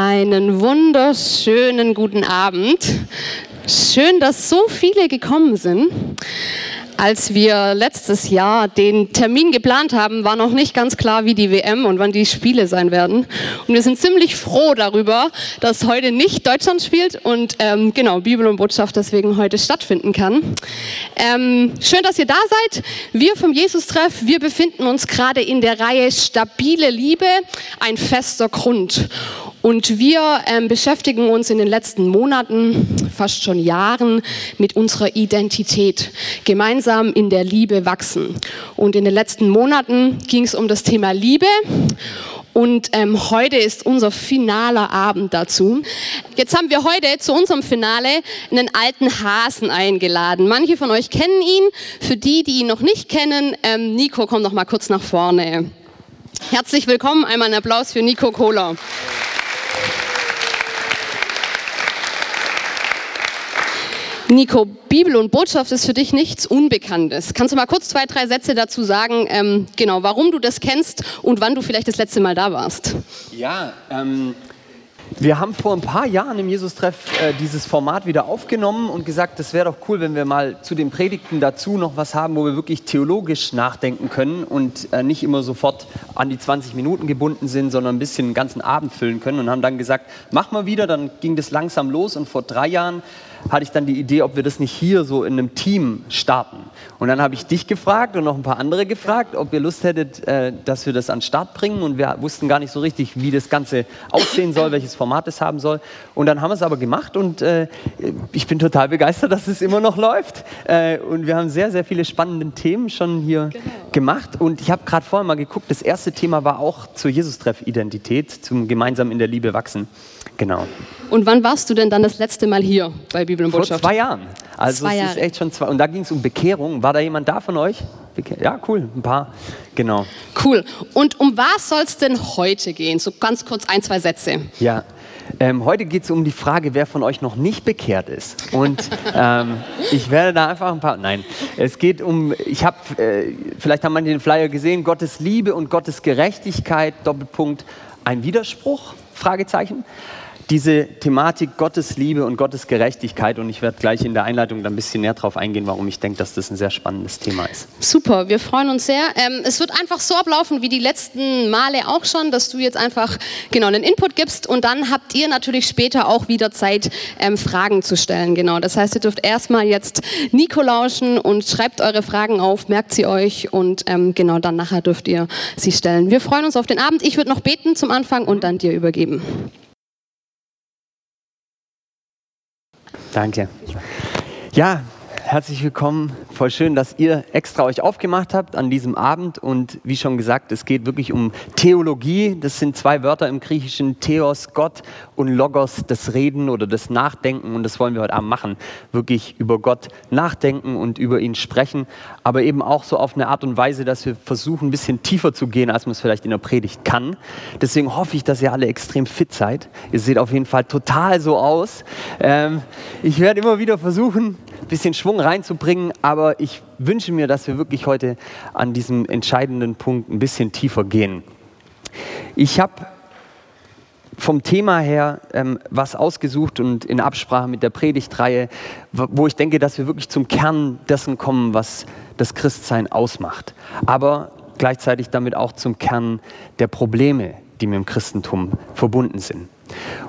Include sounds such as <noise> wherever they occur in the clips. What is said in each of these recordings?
Einen wunderschönen guten Abend. Schön, dass so viele gekommen sind. Als wir letztes Jahr den Termin geplant haben, war noch nicht ganz klar, wie die WM und wann die Spiele sein werden. Und wir sind ziemlich froh darüber, dass heute nicht Deutschland spielt und ähm, genau Bibel und Botschaft deswegen heute stattfinden kann. Ähm, schön, dass ihr da seid. Wir vom Jesus-Treff, wir befinden uns gerade in der Reihe Stabile Liebe, ein fester Grund. Und wir ähm, beschäftigen uns in den letzten Monaten, fast schon Jahren, mit unserer Identität. Gemeinsam in der Liebe wachsen. Und in den letzten Monaten ging es um das Thema Liebe. Und ähm, heute ist unser finaler Abend dazu. Jetzt haben wir heute zu unserem Finale einen alten Hasen eingeladen. Manche von euch kennen ihn. Für die, die ihn noch nicht kennen, ähm, Nico, komm noch mal kurz nach vorne. Herzlich willkommen. Einmal einen Applaus für Nico Kohler. Nico, Bibel und Botschaft ist für dich nichts Unbekanntes. Kannst du mal kurz zwei, drei Sätze dazu sagen, ähm, genau, warum du das kennst und wann du vielleicht das letzte Mal da warst? Ja, ähm, wir haben vor ein paar Jahren im Jesus-Treff äh, dieses Format wieder aufgenommen und gesagt, das wäre doch cool, wenn wir mal zu den Predigten dazu noch was haben, wo wir wirklich theologisch nachdenken können und äh, nicht immer sofort an die 20 Minuten gebunden sind, sondern ein bisschen den ganzen Abend füllen können und haben dann gesagt, mach mal wieder, dann ging das langsam los und vor drei Jahren hatte ich dann die Idee, ob wir das nicht hier so in einem Team starten. Und dann habe ich dich gefragt und noch ein paar andere gefragt, ob ihr Lust hättet, äh, dass wir das an den Start bringen. Und wir wussten gar nicht so richtig, wie das Ganze aussehen soll, welches Format es haben soll. Und dann haben wir es aber gemacht und äh, ich bin total begeistert, dass es immer noch läuft. Äh, und wir haben sehr, sehr viele spannende Themen schon hier genau. gemacht. Und ich habe gerade vorher mal geguckt, das erste Thema war auch zur Jesus-Treff-Identität, zum gemeinsam in der Liebe wachsen. Genau. Und wann warst du denn dann das letzte Mal hier bei Bibel und Botschaft? Vor zwei Jahren. Also zwei es Jahre. ist echt schon zwei. Und da ging es um Bekehrung. War da jemand da von euch? Ja, cool, ein paar. Genau. Cool. Und um was soll es denn heute gehen? So ganz kurz ein, zwei Sätze. Ja. Ähm, heute geht es um die Frage, wer von euch noch nicht bekehrt ist. Und <laughs> ähm, ich werde da einfach ein paar. Nein, es geht um. Ich habe, äh, vielleicht haben manche den Flyer gesehen, Gottes Liebe und Gottes Gerechtigkeit, Doppelpunkt, ein Widerspruch? Fragezeichen diese Thematik Gottes Liebe und Gottes Gerechtigkeit und ich werde gleich in der Einleitung dann ein bisschen näher darauf eingehen, warum ich denke, dass das ein sehr spannendes Thema ist. Super, wir freuen uns sehr. Ähm, es wird einfach so ablaufen wie die letzten Male auch schon, dass du jetzt einfach genau einen Input gibst und dann habt ihr natürlich später auch wieder Zeit, ähm, Fragen zu stellen. Genau, das heißt, ihr dürft erstmal jetzt Nico lauschen und schreibt eure Fragen auf, merkt sie euch und ähm, genau dann nachher dürft ihr sie stellen. Wir freuen uns auf den Abend. Ich würde noch beten zum Anfang und dann dir übergeben. Danke. Ja, herzlich willkommen. Voll schön, dass ihr extra euch aufgemacht habt an diesem Abend. Und wie schon gesagt, es geht wirklich um Theologie. Das sind zwei Wörter im Griechischen, Theos, Gott und Logos, das Reden oder das Nachdenken. Und das wollen wir heute Abend machen. Wirklich über Gott nachdenken und über ihn sprechen. Aber eben auch so auf eine Art und Weise, dass wir versuchen, ein bisschen tiefer zu gehen, als man es vielleicht in der Predigt kann. Deswegen hoffe ich, dass ihr alle extrem fit seid. Ihr seht auf jeden Fall total so aus. Ähm, ich werde immer wieder versuchen, bisschen Schwung reinzubringen, aber ich wünsche mir, dass wir wirklich heute an diesem entscheidenden Punkt ein bisschen tiefer gehen. Ich habe vom Thema her ähm, was ausgesucht und in Absprache mit der Predigtreihe, wo ich denke, dass wir wirklich zum Kern dessen kommen, was das Christsein ausmacht. Aber gleichzeitig damit auch zum Kern der Probleme, die mit dem Christentum verbunden sind.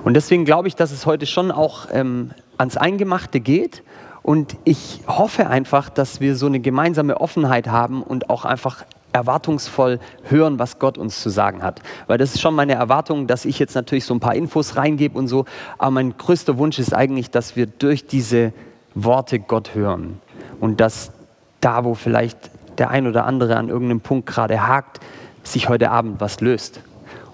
Und deswegen glaube ich, dass es heute schon auch ähm, ans Eingemachte geht und ich hoffe einfach, dass wir so eine gemeinsame Offenheit haben und auch einfach erwartungsvoll hören, was Gott uns zu sagen hat. Weil das ist schon meine Erwartung, dass ich jetzt natürlich so ein paar Infos reingebe und so. Aber mein größter Wunsch ist eigentlich, dass wir durch diese Worte Gott hören. Und dass da, wo vielleicht der ein oder andere an irgendeinem Punkt gerade hakt, sich heute Abend was löst.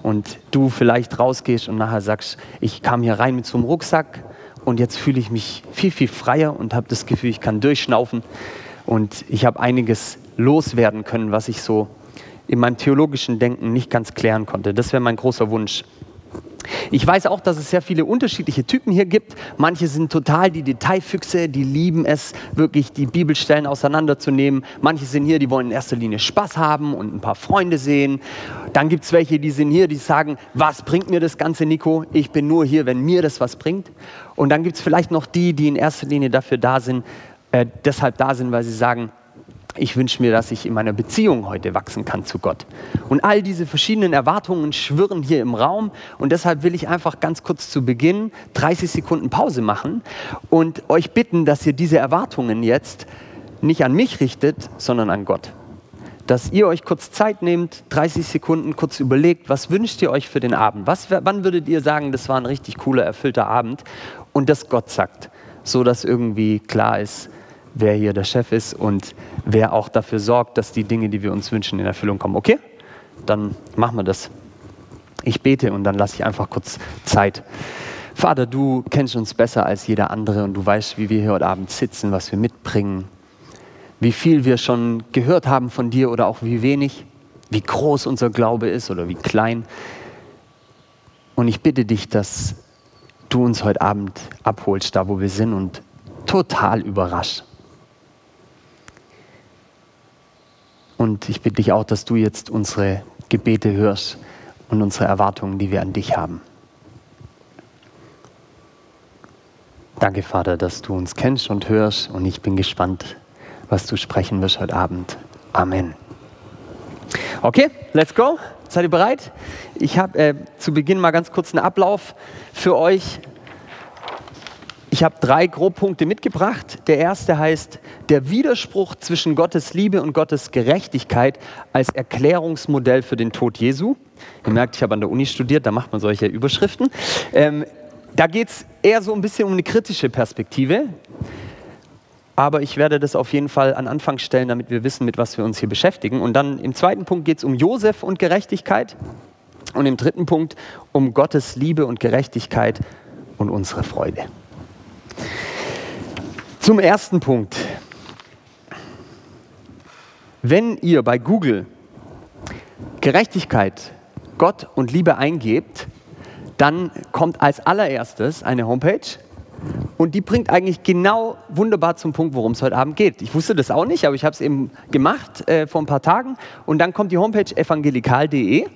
Und du vielleicht rausgehst und nachher sagst, ich kam hier rein mit so einem Rucksack und jetzt fühle ich mich viel, viel freier und habe das Gefühl, ich kann durchschnaufen und ich habe einiges loswerden können, was ich so in meinem theologischen Denken nicht ganz klären konnte. Das wäre mein großer Wunsch. Ich weiß auch, dass es sehr viele unterschiedliche Typen hier gibt. Manche sind total die Detailfüchse, die lieben es, wirklich die Bibelstellen auseinanderzunehmen. Manche sind hier, die wollen in erster Linie Spaß haben und ein paar Freunde sehen. Dann gibt es welche, die sind hier, die sagen, was bringt mir das Ganze, Nico? Ich bin nur hier, wenn mir das was bringt. Und dann gibt es vielleicht noch die, die in erster Linie dafür da sind, äh, deshalb da sind, weil sie sagen, ich wünsche mir, dass ich in meiner Beziehung heute wachsen kann zu Gott. Und all diese verschiedenen Erwartungen schwirren hier im Raum. Und deshalb will ich einfach ganz kurz zu Beginn 30 Sekunden Pause machen und euch bitten, dass ihr diese Erwartungen jetzt nicht an mich richtet, sondern an Gott. Dass ihr euch kurz Zeit nehmt, 30 Sekunden kurz überlegt, was wünscht ihr euch für den Abend? Was, wann würdet ihr sagen, das war ein richtig cooler, erfüllter Abend? Und das Gott sagt, so dass irgendwie klar ist, wer hier der Chef ist und wer auch dafür sorgt, dass die Dinge, die wir uns wünschen, in Erfüllung kommen. Okay? Dann machen wir das. Ich bete und dann lasse ich einfach kurz Zeit. Vater, du kennst uns besser als jeder andere und du weißt, wie wir hier heute Abend sitzen, was wir mitbringen, wie viel wir schon gehört haben von dir oder auch wie wenig, wie groß unser Glaube ist oder wie klein. Und ich bitte dich, dass du uns heute Abend abholst, da wo wir sind und total überrascht. Und ich bitte dich auch, dass du jetzt unsere Gebete hörst und unsere Erwartungen, die wir an dich haben. Danke, Vater, dass du uns kennst und hörst und ich bin gespannt, was du sprechen wirst heute Abend. Amen. Okay, let's go. Seid ihr bereit? Ich habe äh, zu Beginn mal ganz kurz einen Ablauf für euch. Ich habe drei Grobpunkte mitgebracht. Der erste heißt der Widerspruch zwischen Gottes Liebe und Gottes Gerechtigkeit als Erklärungsmodell für den Tod Jesu. Ihr merkt, ich habe an der Uni studiert, da macht man solche Überschriften. Ähm, da geht es eher so ein bisschen um eine kritische Perspektive. Aber ich werde das auf jeden Fall an Anfang stellen, damit wir wissen, mit was wir uns hier beschäftigen. Und dann im zweiten Punkt geht es um Josef und Gerechtigkeit. Und im dritten Punkt um Gottes Liebe und Gerechtigkeit und unsere Freude. Zum ersten Punkt. Wenn ihr bei Google Gerechtigkeit, Gott und Liebe eingebt, dann kommt als allererstes eine Homepage und die bringt eigentlich genau wunderbar zum Punkt, worum es heute Abend geht. Ich wusste das auch nicht, aber ich habe es eben gemacht äh, vor ein paar Tagen und dann kommt die Homepage evangelikal.de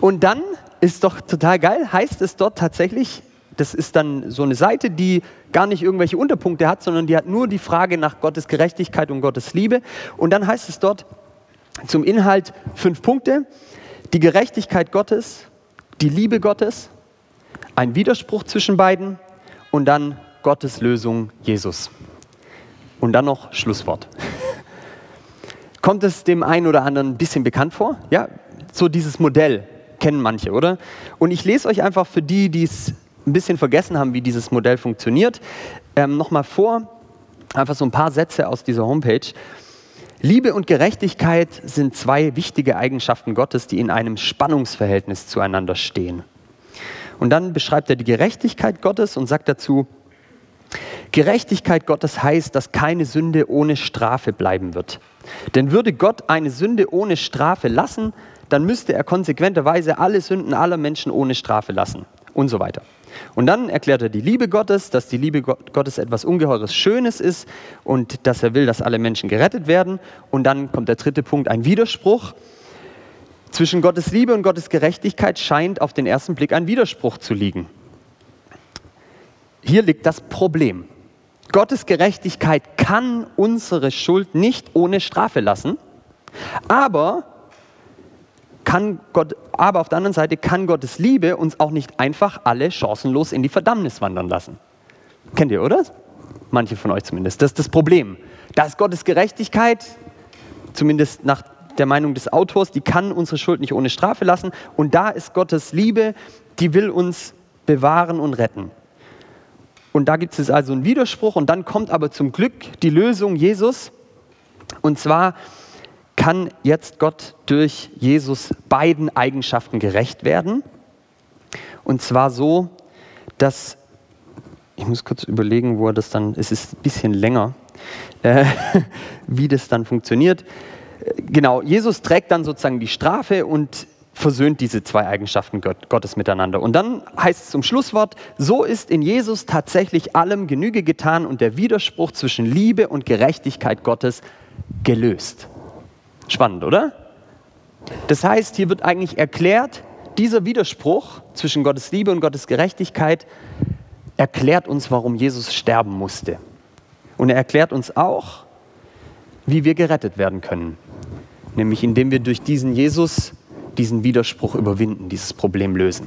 und dann ist doch total geil, heißt es dort tatsächlich das ist dann so eine Seite, die gar nicht irgendwelche Unterpunkte hat, sondern die hat nur die Frage nach Gottes Gerechtigkeit und Gottes Liebe. Und dann heißt es dort zum Inhalt fünf Punkte. Die Gerechtigkeit Gottes, die Liebe Gottes, ein Widerspruch zwischen beiden und dann Gottes Lösung Jesus. Und dann noch Schlusswort. <laughs> Kommt es dem einen oder anderen ein bisschen bekannt vor? Ja, so dieses Modell kennen manche, oder? Und ich lese euch einfach für die, die es ein bisschen vergessen haben, wie dieses Modell funktioniert, ähm, nochmal vor. Einfach so ein paar Sätze aus dieser Homepage. Liebe und Gerechtigkeit sind zwei wichtige Eigenschaften Gottes, die in einem Spannungsverhältnis zueinander stehen. Und dann beschreibt er die Gerechtigkeit Gottes und sagt dazu, Gerechtigkeit Gottes heißt, dass keine Sünde ohne Strafe bleiben wird. Denn würde Gott eine Sünde ohne Strafe lassen, dann müsste er konsequenterweise alle Sünden aller Menschen ohne Strafe lassen und so weiter. Und dann erklärt er die Liebe Gottes, dass die Liebe Gottes etwas Ungeheures Schönes ist und dass er will, dass alle Menschen gerettet werden. Und dann kommt der dritte Punkt, ein Widerspruch. Zwischen Gottes Liebe und Gottes Gerechtigkeit scheint auf den ersten Blick ein Widerspruch zu liegen. Hier liegt das Problem. Gottes Gerechtigkeit kann unsere Schuld nicht ohne Strafe lassen, aber kann Gott, aber auf der anderen Seite kann Gottes Liebe uns auch nicht einfach alle chancenlos in die Verdammnis wandern lassen. Kennt ihr, oder? Manche von euch zumindest. Das ist das Problem. Da ist Gottes Gerechtigkeit, zumindest nach der Meinung des Autors, die kann unsere Schuld nicht ohne Strafe lassen. Und da ist Gottes Liebe, die will uns bewahren und retten. Und da gibt es also einen Widerspruch. Und dann kommt aber zum Glück die Lösung Jesus. Und zwar kann jetzt Gott durch Jesus beiden Eigenschaften gerecht werden. Und zwar so, dass, ich muss kurz überlegen, wo er das dann, es ist ein bisschen länger, äh, <laughs> wie das dann funktioniert. Genau, Jesus trägt dann sozusagen die Strafe und versöhnt diese zwei Eigenschaften Gottes miteinander. Und dann heißt es zum Schlusswort, so ist in Jesus tatsächlich allem Genüge getan und der Widerspruch zwischen Liebe und Gerechtigkeit Gottes gelöst. Spannend, oder? Das heißt, hier wird eigentlich erklärt, dieser Widerspruch zwischen Gottes Liebe und Gottes Gerechtigkeit erklärt uns, warum Jesus sterben musste. Und er erklärt uns auch, wie wir gerettet werden können. Nämlich indem wir durch diesen Jesus diesen Widerspruch überwinden, dieses Problem lösen.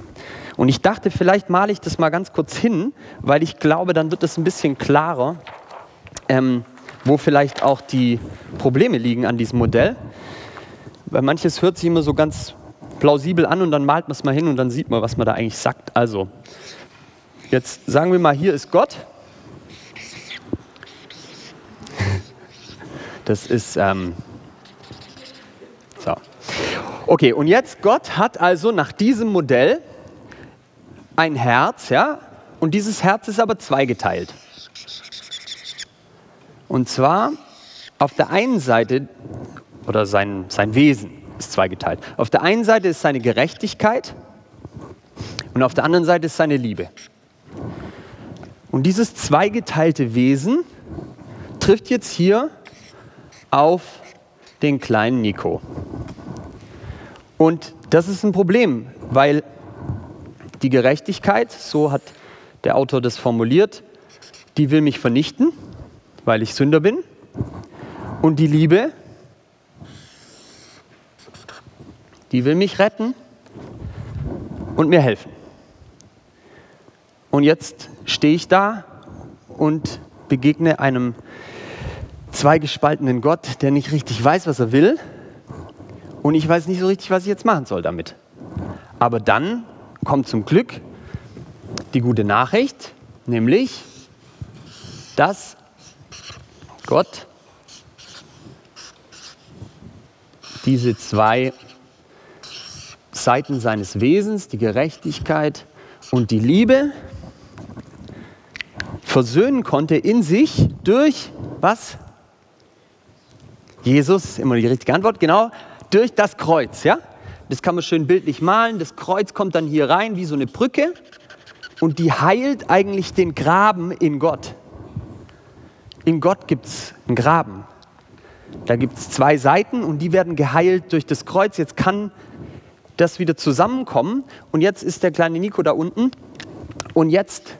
Und ich dachte, vielleicht male ich das mal ganz kurz hin, weil ich glaube, dann wird es ein bisschen klarer, ähm, wo vielleicht auch die Probleme liegen an diesem Modell. Weil manches hört sich immer so ganz plausibel an und dann malt man es mal hin und dann sieht man, was man da eigentlich sagt. Also, jetzt sagen wir mal, hier ist Gott. <laughs> Das ist ähm, so. Okay, und jetzt Gott hat also nach diesem Modell ein Herz, ja, und dieses Herz ist aber zweigeteilt. Und zwar auf der einen Seite, oder sein, sein Wesen ist zweigeteilt. Auf der einen Seite ist seine Gerechtigkeit und auf der anderen Seite ist seine Liebe. Und dieses zweigeteilte Wesen trifft jetzt hier auf den kleinen Nico. Und das ist ein Problem, weil die Gerechtigkeit, so hat der Autor das formuliert, die will mich vernichten, weil ich Sünder bin. Und die Liebe, die will mich retten und mir helfen. Und jetzt stehe ich da und begegne einem zweigespaltenen Gott, der nicht richtig weiß, was er will und ich weiß nicht so richtig, was ich jetzt machen soll damit. Aber dann kommt zum Glück die gute Nachricht, nämlich, dass Gott diese zwei Seiten seines Wesens, die Gerechtigkeit und die Liebe, versöhnen konnte in sich durch was? Jesus, immer die richtige Antwort, genau, durch das Kreuz, ja? Das kann man schön bildlich malen. Das Kreuz kommt dann hier rein wie so eine Brücke und die heilt eigentlich den Graben in Gott. In Gott gibt es einen Graben. Da gibt es zwei Seiten und die werden geheilt durch das Kreuz. Jetzt kann das wieder zusammenkommen und jetzt ist der kleine Nico da unten und jetzt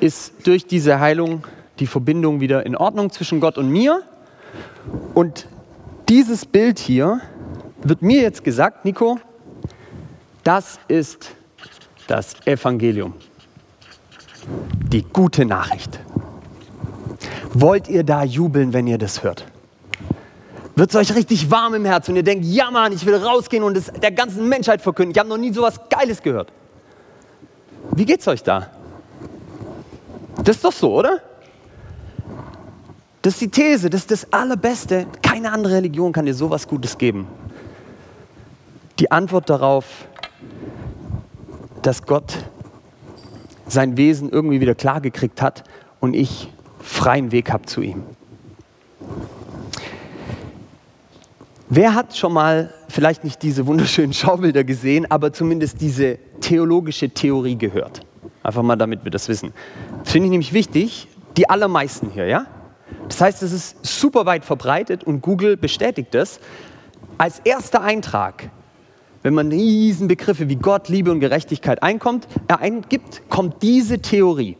ist durch diese Heilung die Verbindung wieder in Ordnung zwischen Gott und mir und dieses Bild hier wird mir jetzt gesagt, Nico, das ist das Evangelium. Die gute Nachricht. Wollt ihr da jubeln, wenn ihr das hört? Wird es euch richtig warm im Herzen und ihr denkt, ja Mann, ich will rausgehen und es der ganzen Menschheit verkünden. Ich habe noch nie so was Geiles gehört. Wie geht's euch da? Das ist doch so, oder? Das ist die These, das ist das Allerbeste. Keine andere Religion kann dir sowas Gutes geben. Die Antwort darauf, dass Gott sein Wesen irgendwie wieder klargekriegt hat und ich freien Weg habe zu ihm. Wer hat schon mal vielleicht nicht diese wunderschönen Schaubilder gesehen, aber zumindest diese theologische Theorie gehört? Einfach mal, damit wir das wissen. Das finde ich nämlich wichtig. Die allermeisten hier, ja? Das heißt, es ist super weit verbreitet und Google bestätigt das. Als erster Eintrag, wenn man diesen Begriffe wie Gott, Liebe und Gerechtigkeit einkommt, er eingibt, kommt diese Theorie.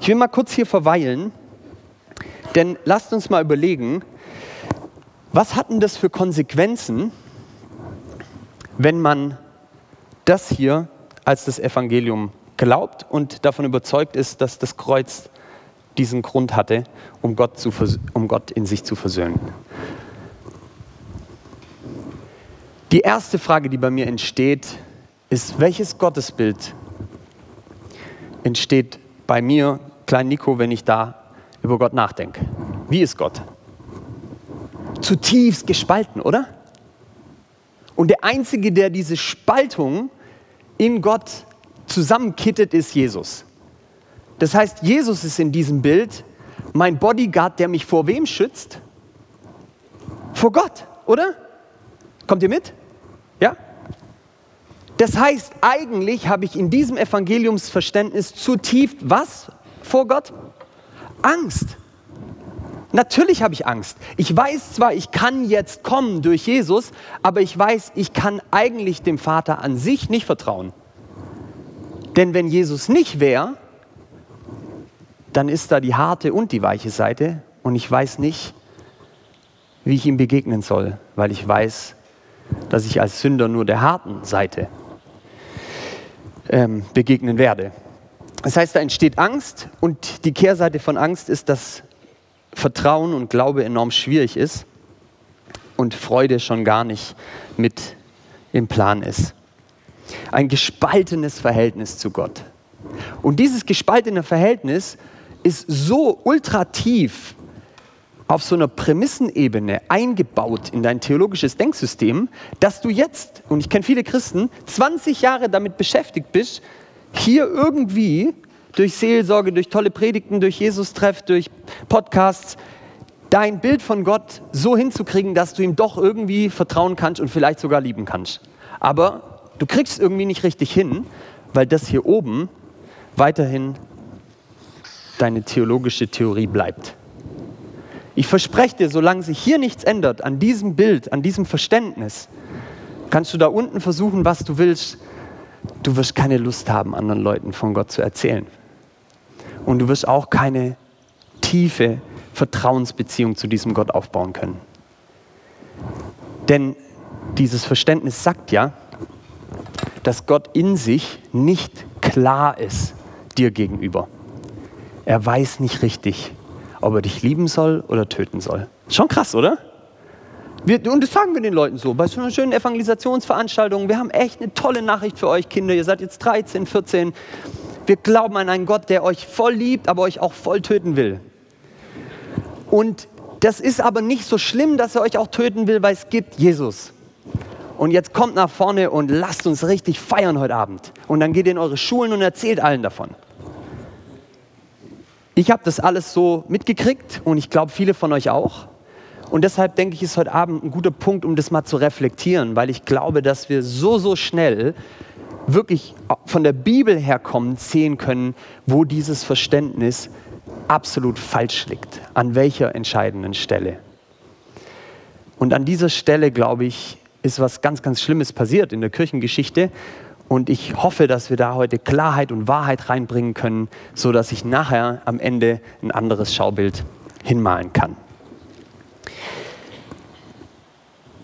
Ich will mal kurz hier verweilen, denn lasst uns mal überlegen, was hatten das für Konsequenzen, wenn man das hier als das Evangelium glaubt und davon überzeugt ist, dass das Kreuz diesen Grund hatte, um Gott, zu, um Gott in sich zu versöhnen. Die erste Frage, die bei mir entsteht, ist, welches Gottesbild entsteht bei mir, klein Nico, wenn ich da über Gott nachdenke? Wie ist Gott? Zutiefst gespalten, oder? Und der Einzige, der diese Spaltung in Gott zusammenkittet, ist Jesus. Das heißt, Jesus ist in diesem Bild mein Bodyguard, der mich vor wem schützt? Vor Gott, oder? Kommt ihr mit? Ja? Das heißt, eigentlich habe ich in diesem Evangeliumsverständnis zutiefst was vor Gott? Angst. Natürlich habe ich Angst. Ich weiß zwar, ich kann jetzt kommen durch Jesus, aber ich weiß, ich kann eigentlich dem Vater an sich nicht vertrauen. Denn wenn Jesus nicht wäre, dann ist da die harte und die weiche Seite und ich weiß nicht, wie ich ihm begegnen soll, weil ich weiß, dass ich als Sünder nur der harten Seite ähm, begegnen werde. Das heißt, da entsteht Angst und die Kehrseite von Angst ist, dass Vertrauen und Glaube enorm schwierig ist und Freude schon gar nicht mit im Plan ist. Ein gespaltenes Verhältnis zu Gott. Und dieses gespaltene Verhältnis ist so ultra tief auf so einer Prämissenebene eingebaut in dein theologisches Denksystem, dass du jetzt, und ich kenne viele Christen, 20 Jahre damit beschäftigt bist, hier irgendwie durch Seelsorge, durch tolle Predigten, durch Jesus-Treff, durch Podcasts, dein Bild von Gott so hinzukriegen, dass du ihm doch irgendwie vertrauen kannst und vielleicht sogar lieben kannst. Aber du kriegst es irgendwie nicht richtig hin, weil das hier oben weiterhin deine theologische Theorie bleibt. Ich verspreche dir, solange sich hier nichts ändert an diesem Bild, an diesem Verständnis, kannst du da unten versuchen, was du willst. Du wirst keine Lust haben, anderen Leuten von Gott zu erzählen. Und du wirst auch keine tiefe Vertrauensbeziehung zu diesem Gott aufbauen können. Denn dieses Verständnis sagt ja, dass Gott in sich nicht klar ist dir gegenüber. Er weiß nicht richtig, ob er dich lieben soll oder töten soll. Schon krass, oder? Wir, und das sagen wir den Leuten so, bei so einer schönen Evangelisationsveranstaltung. Wir haben echt eine tolle Nachricht für euch, Kinder. Ihr seid jetzt 13, 14. Wir glauben an einen Gott, der euch voll liebt, aber euch auch voll töten will. Und das ist aber nicht so schlimm, dass er euch auch töten will, weil es gibt Jesus. Und jetzt kommt nach vorne und lasst uns richtig feiern heute Abend. Und dann geht ihr in eure Schulen und erzählt allen davon. Ich habe das alles so mitgekriegt und ich glaube viele von euch auch. Und deshalb denke ich, ist heute Abend ein guter Punkt, um das mal zu reflektieren, weil ich glaube, dass wir so, so schnell wirklich von der Bibel herkommen sehen können, wo dieses Verständnis absolut falsch liegt, an welcher entscheidenden Stelle. Und an dieser Stelle, glaube ich, ist was ganz, ganz Schlimmes passiert in der Kirchengeschichte und ich hoffe, dass wir da heute Klarheit und Wahrheit reinbringen können, so dass ich nachher am Ende ein anderes Schaubild hinmalen kann.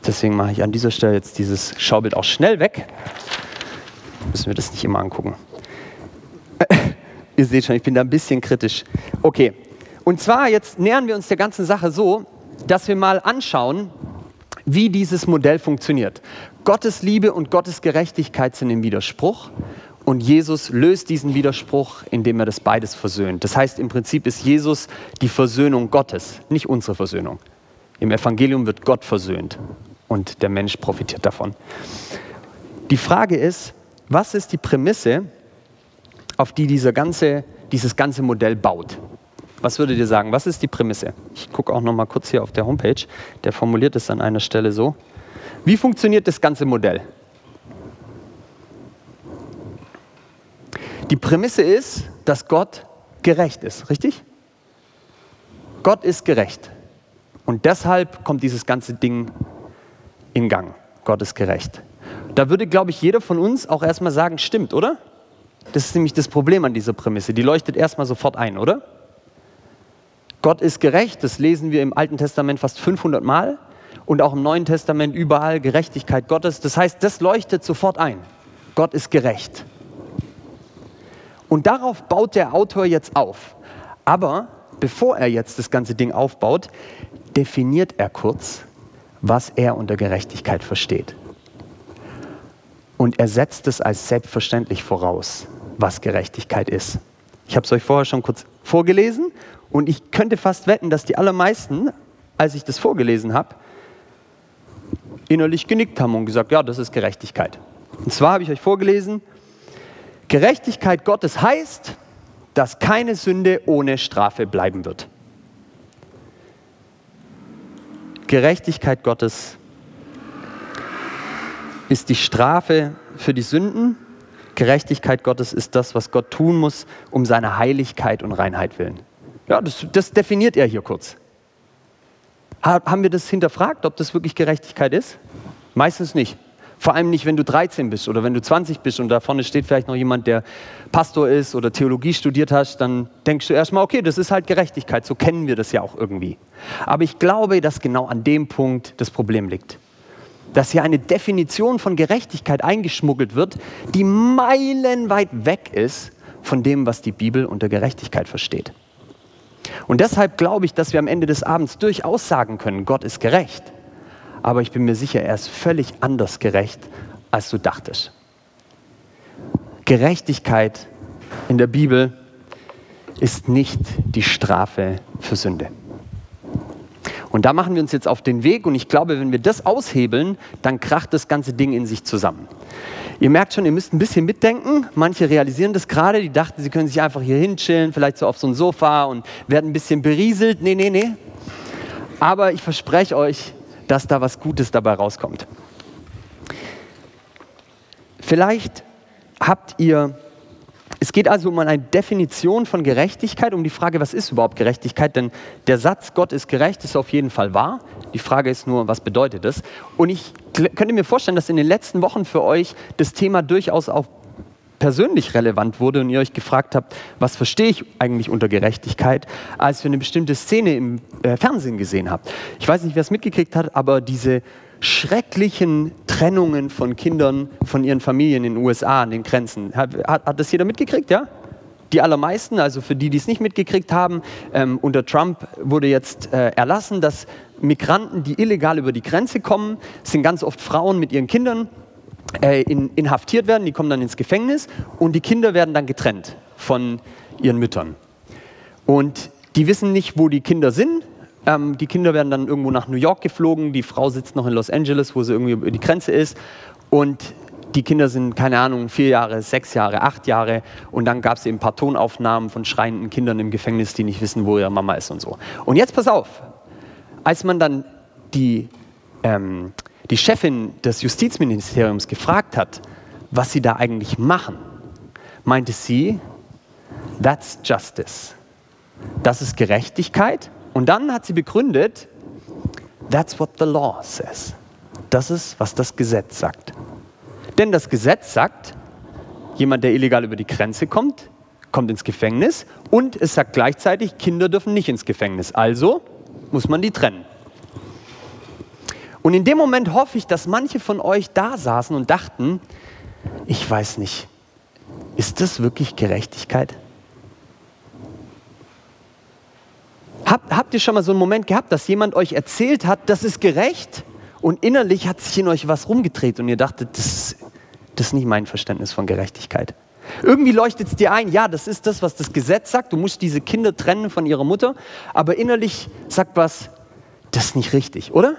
Deswegen mache ich an dieser Stelle jetzt dieses Schaubild auch schnell weg. Müssen wir das nicht immer angucken. <laughs> Ihr seht schon, ich bin da ein bisschen kritisch. Okay, und zwar jetzt nähern wir uns der ganzen Sache so, dass wir mal anschauen, wie dieses Modell funktioniert. Gottes Liebe und Gottes Gerechtigkeit sind im Widerspruch und Jesus löst diesen Widerspruch, indem er das beides versöhnt. Das heißt, im Prinzip ist Jesus die Versöhnung Gottes, nicht unsere Versöhnung. Im Evangelium wird Gott versöhnt und der Mensch profitiert davon. Die Frage ist, was ist die Prämisse, auf die dieser ganze, dieses ganze Modell baut? Was würdet ihr sagen? Was ist die Prämisse? Ich gucke auch noch mal kurz hier auf der Homepage. Der formuliert es an einer Stelle so. Wie funktioniert das ganze Modell? Die Prämisse ist, dass Gott gerecht ist, richtig? Gott ist gerecht. Und deshalb kommt dieses ganze Ding in Gang. Gott ist gerecht. Da würde, glaube ich, jeder von uns auch erstmal sagen, stimmt, oder? Das ist nämlich das Problem an dieser Prämisse. Die leuchtet erstmal sofort ein, oder? Gott ist gerecht, das lesen wir im Alten Testament fast 500 Mal und auch im Neuen Testament überall Gerechtigkeit Gottes. Das heißt, das leuchtet sofort ein. Gott ist gerecht. Und darauf baut der Autor jetzt auf. Aber bevor er jetzt das ganze Ding aufbaut, definiert er kurz, was er unter Gerechtigkeit versteht. Und er setzt es als selbstverständlich voraus, was Gerechtigkeit ist. Ich habe es euch vorher schon kurz vorgelesen und ich könnte fast wetten, dass die allermeisten, als ich das vorgelesen habe, innerlich genickt haben und gesagt, ja, das ist Gerechtigkeit. Und zwar habe ich euch vorgelesen, Gerechtigkeit Gottes heißt, dass keine Sünde ohne Strafe bleiben wird. Gerechtigkeit Gottes ist die Strafe für die Sünden. Gerechtigkeit Gottes ist das, was Gott tun muss, um seine Heiligkeit und Reinheit willen. Ja, das, das definiert er hier kurz. Haben wir das hinterfragt, ob das wirklich Gerechtigkeit ist? Meistens nicht. Vor allem nicht, wenn du 13 bist oder wenn du 20 bist und da vorne steht vielleicht noch jemand, der Pastor ist oder Theologie studiert hast, dann denkst du erstmal, okay, das ist halt Gerechtigkeit, so kennen wir das ja auch irgendwie. Aber ich glaube, dass genau an dem Punkt das Problem liegt. Dass hier eine Definition von Gerechtigkeit eingeschmuggelt wird, die meilenweit weg ist von dem, was die Bibel unter Gerechtigkeit versteht. Und deshalb glaube ich, dass wir am Ende des Abends durchaus sagen können, Gott ist gerecht. Aber ich bin mir sicher, er ist völlig anders gerecht, als du dachtest. Gerechtigkeit in der Bibel ist nicht die Strafe für Sünde. Und da machen wir uns jetzt auf den Weg und ich glaube, wenn wir das aushebeln, dann kracht das ganze Ding in sich zusammen. Ihr merkt schon, ihr müsst ein bisschen mitdenken. Manche realisieren das gerade, die dachten, sie können sich einfach hier hinchillen, vielleicht so auf so ein Sofa und werden ein bisschen berieselt. Nee, nee, nee. Aber ich verspreche euch, dass da was Gutes dabei rauskommt. Vielleicht habt ihr, es geht also um eine Definition von Gerechtigkeit, um die Frage, was ist überhaupt Gerechtigkeit? Denn der Satz, Gott ist gerecht, ist auf jeden Fall wahr. Die Frage ist nur, was bedeutet das? Und ich könnte mir vorstellen, dass in den letzten Wochen für euch das Thema durchaus auch persönlich relevant wurde und ihr euch gefragt habt, was verstehe ich eigentlich unter Gerechtigkeit, als wir eine bestimmte Szene im äh, Fernsehen gesehen habt. Ich weiß nicht, wer es mitgekriegt hat, aber diese schrecklichen Trennungen von Kindern von ihren Familien in den USA an den Grenzen. Hat, hat, das jeder mitgekriegt, ja? Die allermeisten, also für die, die es nicht mitgekriegt haben, ähm, unter Trump wurde jetzt äh, erlassen, dass Migranten, die illegal über die Grenze kommen, sind ganz oft Frauen mit ihren Kindern, äh, in, inhaftiert werden, die kommen dann ins Gefängnis und die Kinder werden dann getrennt von ihren Müttern. Und die wissen nicht, wo die Kinder sind. Ähm, die Kinder werden dann irgendwo nach New York geflogen, die Frau sitzt noch in Los Angeles, wo sie irgendwie über die Grenze ist. Und die Kinder sind, keine Ahnung, vier Jahre, sechs Jahre, acht Jahre. Und dann gab es eben ein paar Tonaufnahmen von schreienden Kindern im Gefängnis, die nicht wissen, wo ihre Mama ist und so. Und jetzt pass auf, als man dann die, ähm, die Chefin des Justizministeriums gefragt hat, was sie da eigentlich machen, meinte sie, that's justice. Das ist Gerechtigkeit. Und dann hat sie begründet, that's what the law says. Das ist, was das Gesetz sagt. Denn das Gesetz sagt, jemand, der illegal über die Grenze kommt, kommt ins Gefängnis und es sagt gleichzeitig, Kinder dürfen nicht ins Gefängnis. Also muss man die trennen. Und in dem Moment hoffe ich, dass manche von euch da saßen und dachten, ich weiß nicht, ist das wirklich Gerechtigkeit? Habt, ihr schon mal so einen Moment gehabt, dass jemand euch erzählt hat, das ist gerecht? Und innerlich hat sich in euch was rumgedreht und ihr dachtet, das, das ist nicht mein Verständnis von Gerechtigkeit. Irgendwie leuchtet es dir ein, ja, das ist das, was das Gesetz sagt, du musst diese Kinder trennen von ihrer Mutter, aber innerlich sagt was, das ist nicht richtig, oder?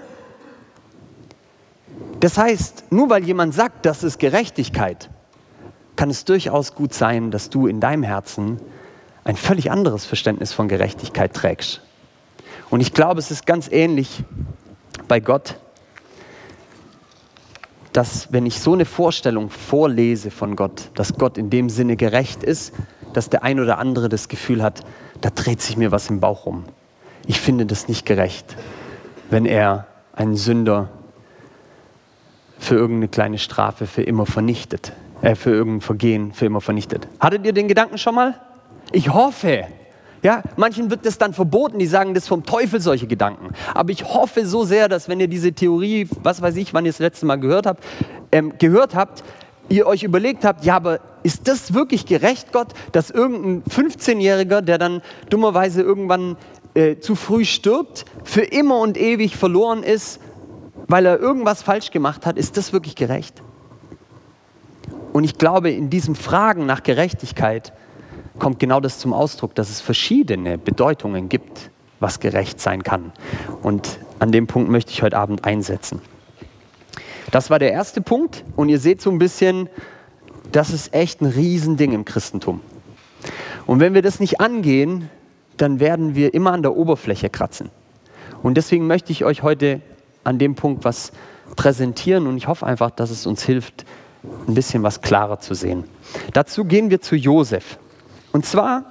Das heißt, nur weil jemand sagt, das ist Gerechtigkeit, kann es durchaus gut sein, dass du in deinem Herzen ein völlig anderes Verständnis von Gerechtigkeit trägst. Und ich glaube, es ist ganz ähnlich bei Gott, dass wenn ich so eine Vorstellung vorlese von Gott, dass Gott in dem Sinne gerecht ist, dass der ein oder andere das Gefühl hat, da dreht sich mir was im Bauch rum. Ich finde das nicht gerecht, wenn er einen Sünder für irgendeine kleine Strafe für immer vernichtet, äh, für irgendein Vergehen für immer vernichtet. Hattet ihr den Gedanken schon mal? Ich hoffe, ja, manchen wird das dann verboten, die sagen, das ist vom Teufel solche Gedanken. Aber ich hoffe so sehr, dass wenn ihr diese Theorie, was weiß ich, wann ihr das letzte Mal gehört habt, ähm, gehört habt, ihr euch überlegt habt, ja, aber ist das wirklich gerecht, Gott, dass irgendein 15-Jähriger, der dann dummerweise irgendwann äh, zu früh stirbt, für immer und ewig verloren ist, weil er irgendwas falsch gemacht hat, ist das wirklich gerecht? Und ich glaube, in diesen Fragen nach Gerechtigkeit kommt genau das zum Ausdruck, dass es verschiedene Bedeutungen gibt, was gerecht sein kann. Und an dem Punkt möchte ich heute Abend einsetzen. Das war der erste Punkt und ihr seht so ein bisschen, das ist echt ein Riesending im Christentum. Und wenn wir das nicht angehen, dann werden wir immer an der Oberfläche kratzen. Und deswegen möchte ich euch heute an dem Punkt was präsentieren und ich hoffe einfach, dass es uns hilft, ein bisschen was klarer zu sehen. Dazu gehen wir zu Josef. Und zwar,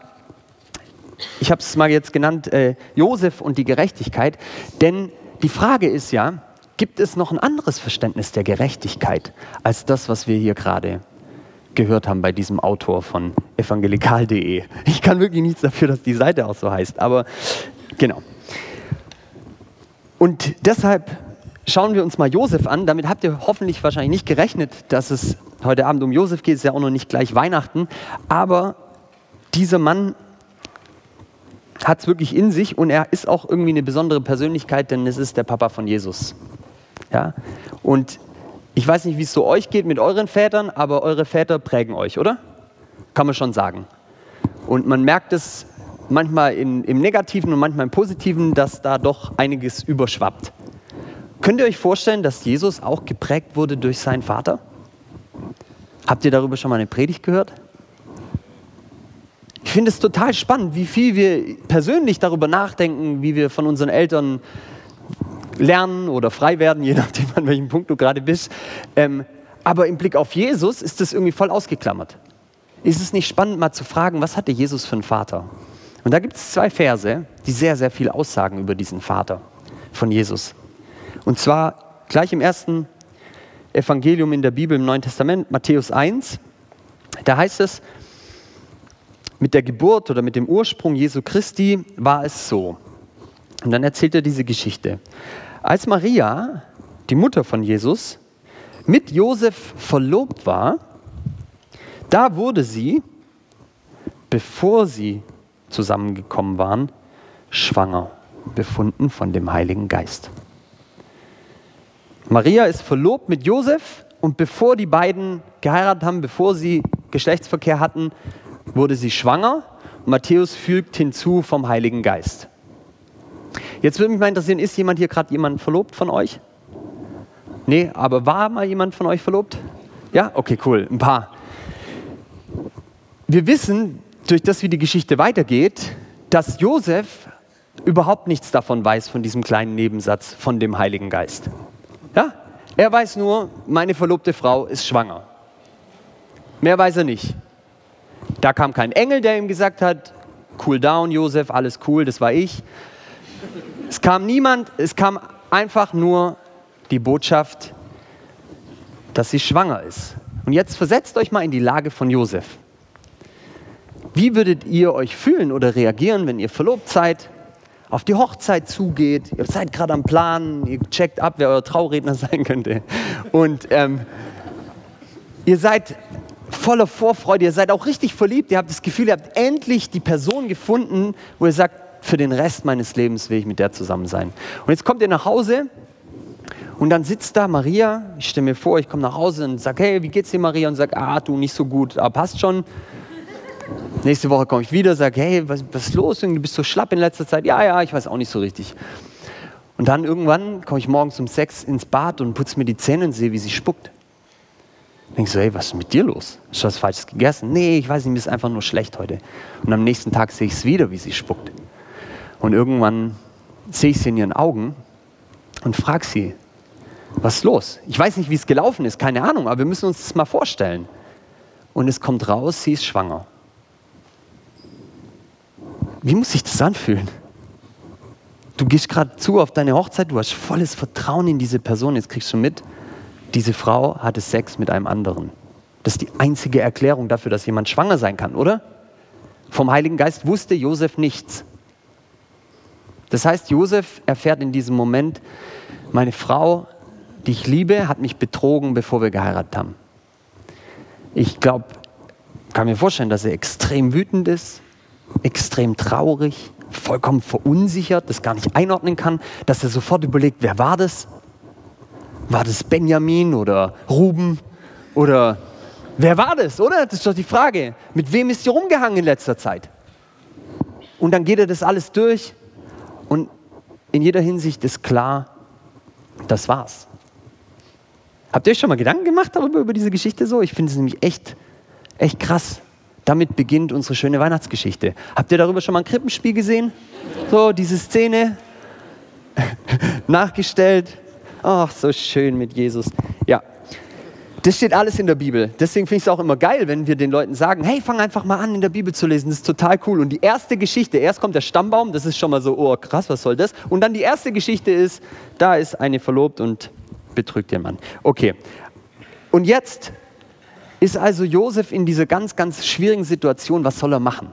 ich habe es mal jetzt genannt, äh, Josef und die Gerechtigkeit, denn die Frage ist ja, gibt es noch ein anderes Verständnis der Gerechtigkeit als das, was wir hier gerade gehört haben bei diesem Autor von evangelikal.de. Ich kann wirklich nichts dafür, dass die Seite auch so heißt, aber genau. Und deshalb schauen wir uns mal Josef an. Damit habt ihr hoffentlich wahrscheinlich nicht gerechnet, dass es heute Abend um Josef geht. Es ist ja auch noch nicht gleich Weihnachten. Aber dieser Mann hat es wirklich in sich und er ist auch irgendwie eine besondere Persönlichkeit, denn es ist der Papa von Jesus. Ja? Und ich weiß nicht, wie es so euch geht mit euren Vätern, aber eure Väter prägen euch, oder? Kann man schon sagen. Und man merkt es manchmal in, im Negativen und manchmal im Positiven, dass da doch einiges überschwappt. Könnt ihr euch vorstellen, dass Jesus auch geprägt wurde durch seinen Vater? Habt ihr darüber schon mal eine Predigt gehört? Ich finde es total spannend, wie viel wir persönlich darüber nachdenken, wie wir von unseren Eltern lernen oder frei werden, <laughs> je nachdem, an welchem Punkt du gerade bist. Ähm, aber im Blick auf Jesus ist das irgendwie voll ausgeklammert. Ist es nicht spannend, mal zu fragen, was hatte Jesus für einen Vater? Und da gibt es zwei Verse, die sehr, sehr viel aussagen über diesen Vater von Jesus. Und zwar gleich im ersten Evangelium in der Bibel im Neuen Testament, Matthäus 1. Da heißt es, mit der Geburt oder mit dem Ursprung Jesu Christi war es so. Und dann erzählt er diese Geschichte. Als Maria, die Mutter von Jesus, mit Josef verlobt war, da wurde sie, bevor sie zusammengekommen waren, schwanger, befunden von dem Heiligen Geist. Maria ist verlobt mit Josef und bevor die beiden geheiratet haben, bevor sie Geschlechtsverkehr hatten, wurde sie schwanger. Matthäus fügt hinzu vom Heiligen Geist. Jetzt würde mich mal interessieren, ist jemand hier gerade jemand verlobt von euch? Nee, aber war mal jemand von euch verlobt? Ja, okay, cool, ein paar. Wir wissen, durch das, wie die Geschichte weitergeht, dass Josef überhaupt nichts davon weiß, von diesem kleinen Nebensatz von dem Heiligen Geist. Ja? Er weiß nur, meine verlobte Frau ist schwanger. Mehr weiß er nicht. Da kam kein Engel, der ihm gesagt hat, cool down, Josef, alles cool, das war ich. Es kam niemand, es kam einfach nur die Botschaft, dass sie schwanger ist. Und jetzt versetzt euch mal in die Lage von Josef. Wie würdet ihr euch fühlen oder reagieren, wenn ihr verlobt seid auf die Hochzeit zugeht, ihr seid gerade am Plan, ihr checkt ab, wer euer Trauredner <laughs> sein könnte. Und ähm, ihr seid voller Vorfreude, ihr seid auch richtig verliebt, ihr habt das Gefühl, ihr habt endlich die Person gefunden, wo ihr sagt, für den Rest meines Lebens will ich mit der zusammen sein. Und jetzt kommt ihr nach Hause und dann sitzt da Maria, ich stelle mir vor, ich komme nach Hause und sage, hey, wie geht's dir Maria? Und sage, ah, du nicht so gut, aber passt schon. Nächste Woche komme ich wieder, sage, hey, was, was ist los? Du bist so schlapp in letzter Zeit. Ja, ja, ich weiß auch nicht so richtig. Und dann irgendwann komme ich morgens um sechs ins Bad und putze mir die Zähne und sehe, wie sie spuckt. Denke so, hey, was ist mit dir los? Hast du was Falsches gegessen? Nee, ich weiß nicht, mir ist einfach nur schlecht heute. Und am nächsten Tag sehe ich es wieder, wie sie spuckt. Und irgendwann sehe ich sie in ihren Augen und frage sie, was ist los? Ich weiß nicht, wie es gelaufen ist, keine Ahnung, aber wir müssen uns das mal vorstellen. Und es kommt raus, sie ist schwanger. Wie muss sich das anfühlen? Du gehst gerade zu auf deine Hochzeit, du hast volles Vertrauen in diese Person, jetzt kriegst du mit, diese Frau hatte Sex mit einem anderen. Das ist die einzige Erklärung dafür, dass jemand schwanger sein kann, oder? Vom Heiligen Geist wusste Josef nichts. Das heißt, Josef erfährt in diesem Moment, meine Frau, die ich liebe, hat mich betrogen, bevor wir geheiratet haben. Ich glaube, kann mir vorstellen, dass er extrem wütend ist, extrem traurig, vollkommen verunsichert, das gar nicht einordnen kann, dass er sofort überlegt, wer war das? War das Benjamin oder Ruben oder wer war das, oder? Das ist doch die Frage. Mit wem ist sie rumgehangen in letzter Zeit? Und dann geht er das alles durch und in jeder Hinsicht ist klar, das war's. Habt ihr euch schon mal Gedanken gemacht darüber, über diese Geschichte so? Ich finde es nämlich echt, echt krass. Damit beginnt unsere schöne Weihnachtsgeschichte. Habt ihr darüber schon mal ein Krippenspiel gesehen? So, diese Szene <laughs> nachgestellt. Ach, so schön mit Jesus. Ja, das steht alles in der Bibel. Deswegen finde ich es auch immer geil, wenn wir den Leuten sagen, hey, fang einfach mal an, in der Bibel zu lesen. Das ist total cool. Und die erste Geschichte, erst kommt der Stammbaum, das ist schon mal so, oh krass, was soll das? Und dann die erste Geschichte ist, da ist eine verlobt und betrügt den Mann. Okay. Und jetzt ist also Josef in dieser ganz, ganz schwierigen Situation. Was soll er machen?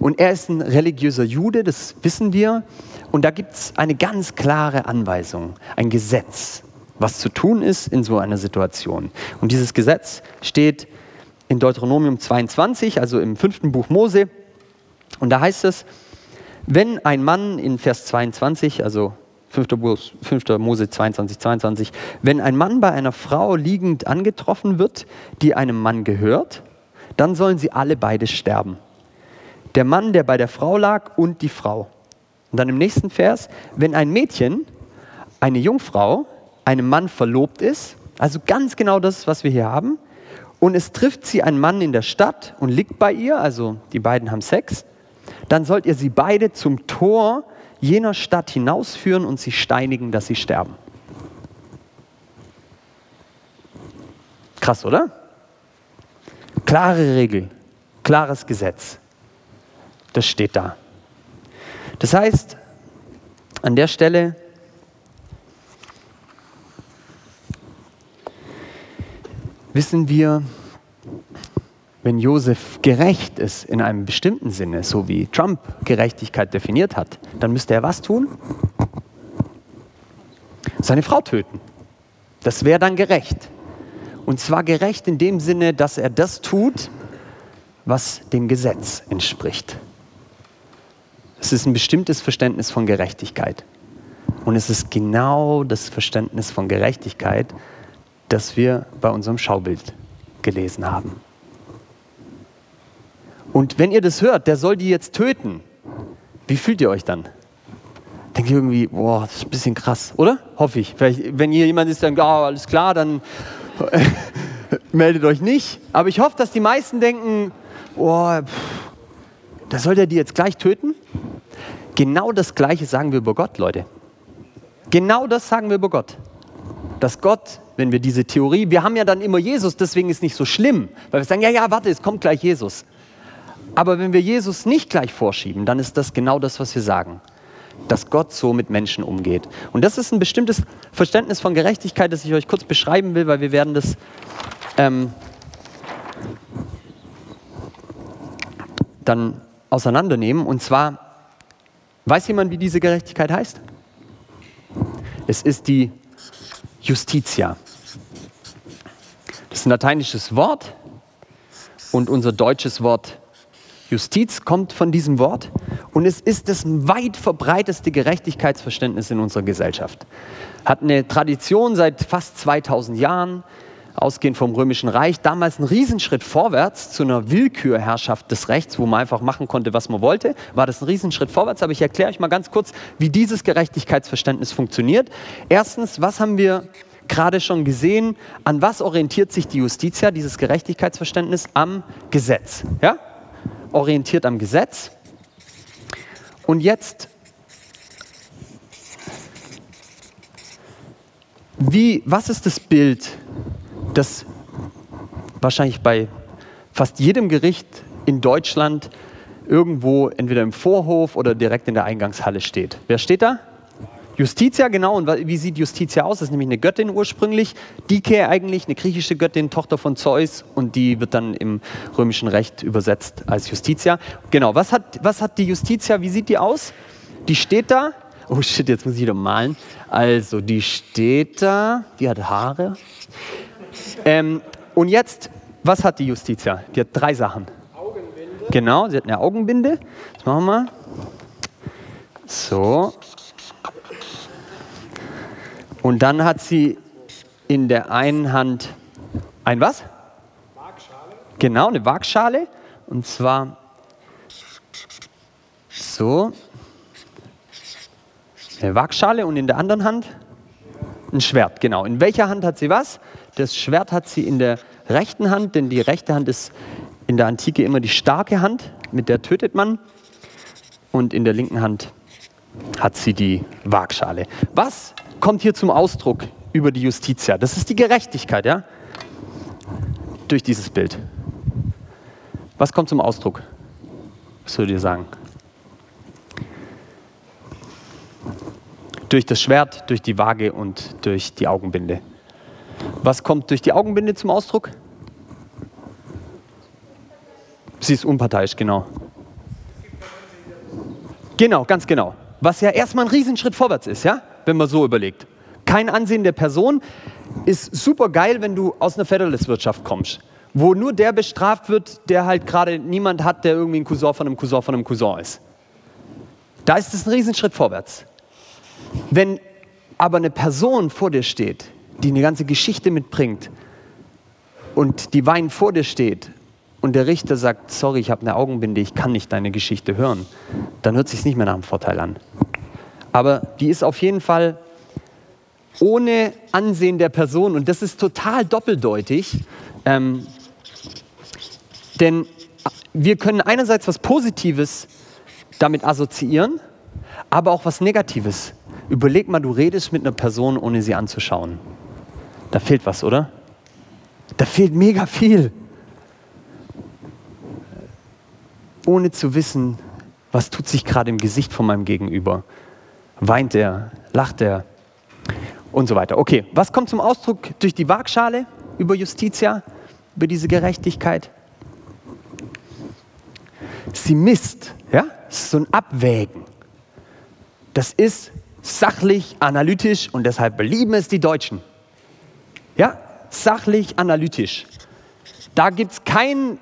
Und er ist ein religiöser Jude, das wissen wir. Und da gibt es eine ganz klare Anweisung, ein Gesetz was zu tun ist in so einer Situation. Und dieses Gesetz steht in Deuteronomium 22, also im fünften Buch Mose. Und da heißt es, wenn ein Mann in Vers 22, also 5. Mose 22, 22, wenn ein Mann bei einer Frau liegend angetroffen wird, die einem Mann gehört, dann sollen sie alle beide sterben. Der Mann, der bei der Frau lag und die Frau. Und dann im nächsten Vers, wenn ein Mädchen, eine Jungfrau, einem Mann verlobt ist, also ganz genau das, was wir hier haben, und es trifft sie ein Mann in der Stadt und liegt bei ihr, also die beiden haben Sex, dann sollt ihr sie beide zum Tor jener Stadt hinausführen und sie steinigen, dass sie sterben. Krass, oder? Klare Regel, klares Gesetz. Das steht da. Das heißt, an der Stelle wissen wir, wenn Josef gerecht ist in einem bestimmten Sinne, so wie Trump Gerechtigkeit definiert hat, dann müsste er was tun? Seine Frau töten. Das wäre dann gerecht. Und zwar gerecht in dem Sinne, dass er das tut, was dem Gesetz entspricht. Es ist ein bestimmtes Verständnis von Gerechtigkeit. Und es ist genau das Verständnis von Gerechtigkeit, das wir bei unserem Schaubild gelesen haben. Und wenn ihr das hört, der soll die jetzt töten, wie fühlt ihr euch dann? Denkt ihr irgendwie, boah, das ist ein bisschen krass, oder? Hoffe ich. Vielleicht, wenn hier jemand ist, dann, ja, alles klar, dann <laughs> meldet euch nicht. Aber ich hoffe, dass die meisten denken, boah, da soll der die jetzt gleich töten? Genau das Gleiche sagen wir über Gott, Leute. Genau das sagen wir über Gott. Dass Gott wenn wir diese Theorie, wir haben ja dann immer Jesus, deswegen ist nicht so schlimm, weil wir sagen, ja, ja, warte, es kommt gleich Jesus. Aber wenn wir Jesus nicht gleich vorschieben, dann ist das genau das, was wir sagen, dass Gott so mit Menschen umgeht. Und das ist ein bestimmtes Verständnis von Gerechtigkeit, das ich euch kurz beschreiben will, weil wir werden das ähm, dann auseinandernehmen. Und zwar, weiß jemand, wie diese Gerechtigkeit heißt? Es ist die Justitia. Das ist ein lateinisches Wort und unser deutsches Wort Justiz kommt von diesem Wort und es ist das weit verbreiteste Gerechtigkeitsverständnis in unserer Gesellschaft. Hat eine Tradition seit fast 2000 Jahren, ausgehend vom Römischen Reich, damals ein Riesenschritt vorwärts zu einer Willkürherrschaft des Rechts, wo man einfach machen konnte, was man wollte, war das ein Riesenschritt vorwärts. Aber ich erkläre euch mal ganz kurz, wie dieses Gerechtigkeitsverständnis funktioniert. Erstens, was haben wir gerade schon gesehen, an was orientiert sich die Justitia, dieses Gerechtigkeitsverständnis? Am Gesetz. Ja? Orientiert am Gesetz. Und jetzt, wie, was ist das Bild, das wahrscheinlich bei fast jedem Gericht in Deutschland irgendwo entweder im Vorhof oder direkt in der Eingangshalle steht? Wer steht da? Justitia, genau. Und wie sieht Justitia aus? Das ist nämlich eine Göttin ursprünglich. Dike eigentlich, eine griechische Göttin, Tochter von Zeus. Und die wird dann im römischen Recht übersetzt als Justitia. Genau, was hat, was hat die Justitia? Wie sieht die aus? Die steht da. Oh shit, jetzt muss ich wieder malen. Also, die steht da. Die hat Haare. Ähm, und jetzt, was hat die Justitia? Die hat drei Sachen. Augenbinde. Genau, sie hat eine Augenbinde. Das machen wir mal. So, und dann hat sie in der einen Hand ein was? Waagschale. Genau, eine Waagschale. Und zwar so. Eine Waagschale und in der anderen Hand ein Schwert, genau. In welcher Hand hat sie was? Das Schwert hat sie in der rechten Hand, denn die rechte Hand ist in der Antike immer die starke Hand, mit der tötet man. Und in der linken Hand hat sie die Waagschale. Was kommt hier zum Ausdruck über die Justitia? Das ist die Gerechtigkeit, ja? Durch dieses Bild. Was kommt zum Ausdruck? Was würdet ihr sagen? Durch das Schwert, durch die Waage und durch die Augenbinde. Was kommt durch die Augenbinde zum Ausdruck? Sie ist unparteiisch, genau. Genau, ganz genau. Was ja erstmal ein Riesenschritt vorwärts ist, ja, wenn man so überlegt. Kein Ansehen der Person ist super geil, wenn du aus einer Federlist-Wirtschaft kommst, wo nur der bestraft wird, der halt gerade niemand hat, der irgendwie ein Cousin von einem Cousin von einem Cousin ist. Da ist es ein Riesenschritt vorwärts. Wenn aber eine Person vor dir steht, die eine ganze Geschichte mitbringt und die Wein vor dir steht und der Richter sagt, sorry, ich habe eine Augenbinde, ich kann nicht deine Geschichte hören, dann hört sich nicht mehr nach einem Vorteil an. Aber die ist auf jeden Fall ohne Ansehen der Person und das ist total doppeldeutig, ähm, denn wir können einerseits was Positives damit assoziieren, aber auch was Negatives. Überleg mal, du redest mit einer Person, ohne sie anzuschauen. Da fehlt was, oder? Da fehlt mega viel. ohne zu wissen, was tut sich gerade im Gesicht von meinem Gegenüber. Weint er, lacht er und so weiter. Okay, was kommt zum Ausdruck durch die Waagschale über Justitia, über diese Gerechtigkeit? Sie misst, ja, so ein Abwägen. Das ist sachlich, analytisch und deshalb belieben es die Deutschen. Ja, sachlich, analytisch. Da gibt es kein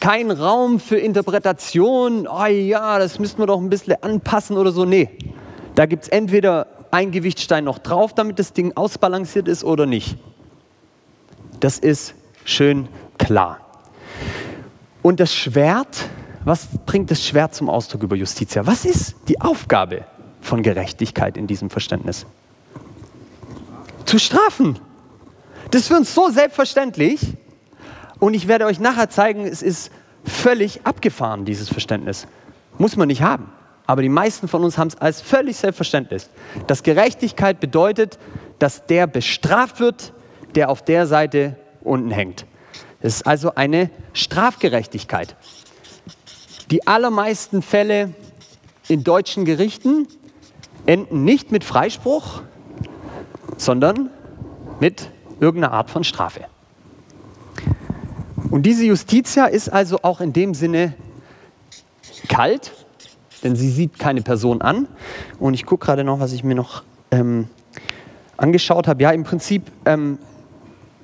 kein Raum für Interpretation, oh ja, das müssten wir doch ein bisschen anpassen oder so. Nee, da gibt es entweder ein Gewichtstein noch drauf, damit das Ding ausbalanciert ist oder nicht. Das ist schön klar. Und das Schwert, was bringt das Schwert zum Ausdruck über Justitia? Was ist die Aufgabe von Gerechtigkeit in diesem Verständnis? Zu strafen. Das ist für uns so selbstverständlich. Und ich werde euch nachher zeigen, es ist völlig abgefahren, dieses Verständnis. Muss man nicht haben. Aber die meisten von uns haben es als völlig selbstverständlich. Dass Gerechtigkeit bedeutet, dass der bestraft wird, der auf der Seite unten hängt. Es ist also eine Strafgerechtigkeit. Die allermeisten Fälle in deutschen Gerichten enden nicht mit Freispruch, sondern mit irgendeiner Art von Strafe. Und diese Justitia ist also auch in dem Sinne kalt, denn sie sieht keine Person an. Und ich gucke gerade noch, was ich mir noch ähm, angeschaut habe. Ja, im Prinzip ähm,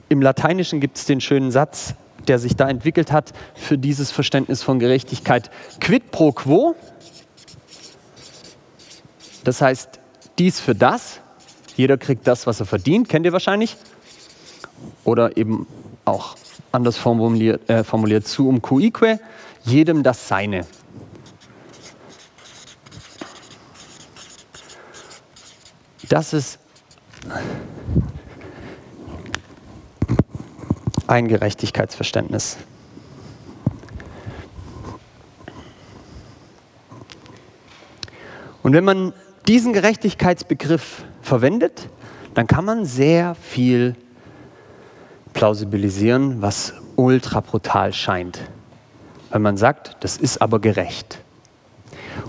im Lateinischen gibt es den schönen Satz, der sich da entwickelt hat für dieses Verständnis von Gerechtigkeit. Quid pro quo, das heißt dies für das. Jeder kriegt das, was er verdient, kennt ihr wahrscheinlich. Oder eben auch anders formuliert, äh, formuliert zu um cuique, jedem das Seine. Das ist ein Gerechtigkeitsverständnis. Und wenn man diesen Gerechtigkeitsbegriff verwendet, dann kann man sehr viel plausibilisieren, was ultra brutal scheint. Weil man sagt, das ist aber gerecht.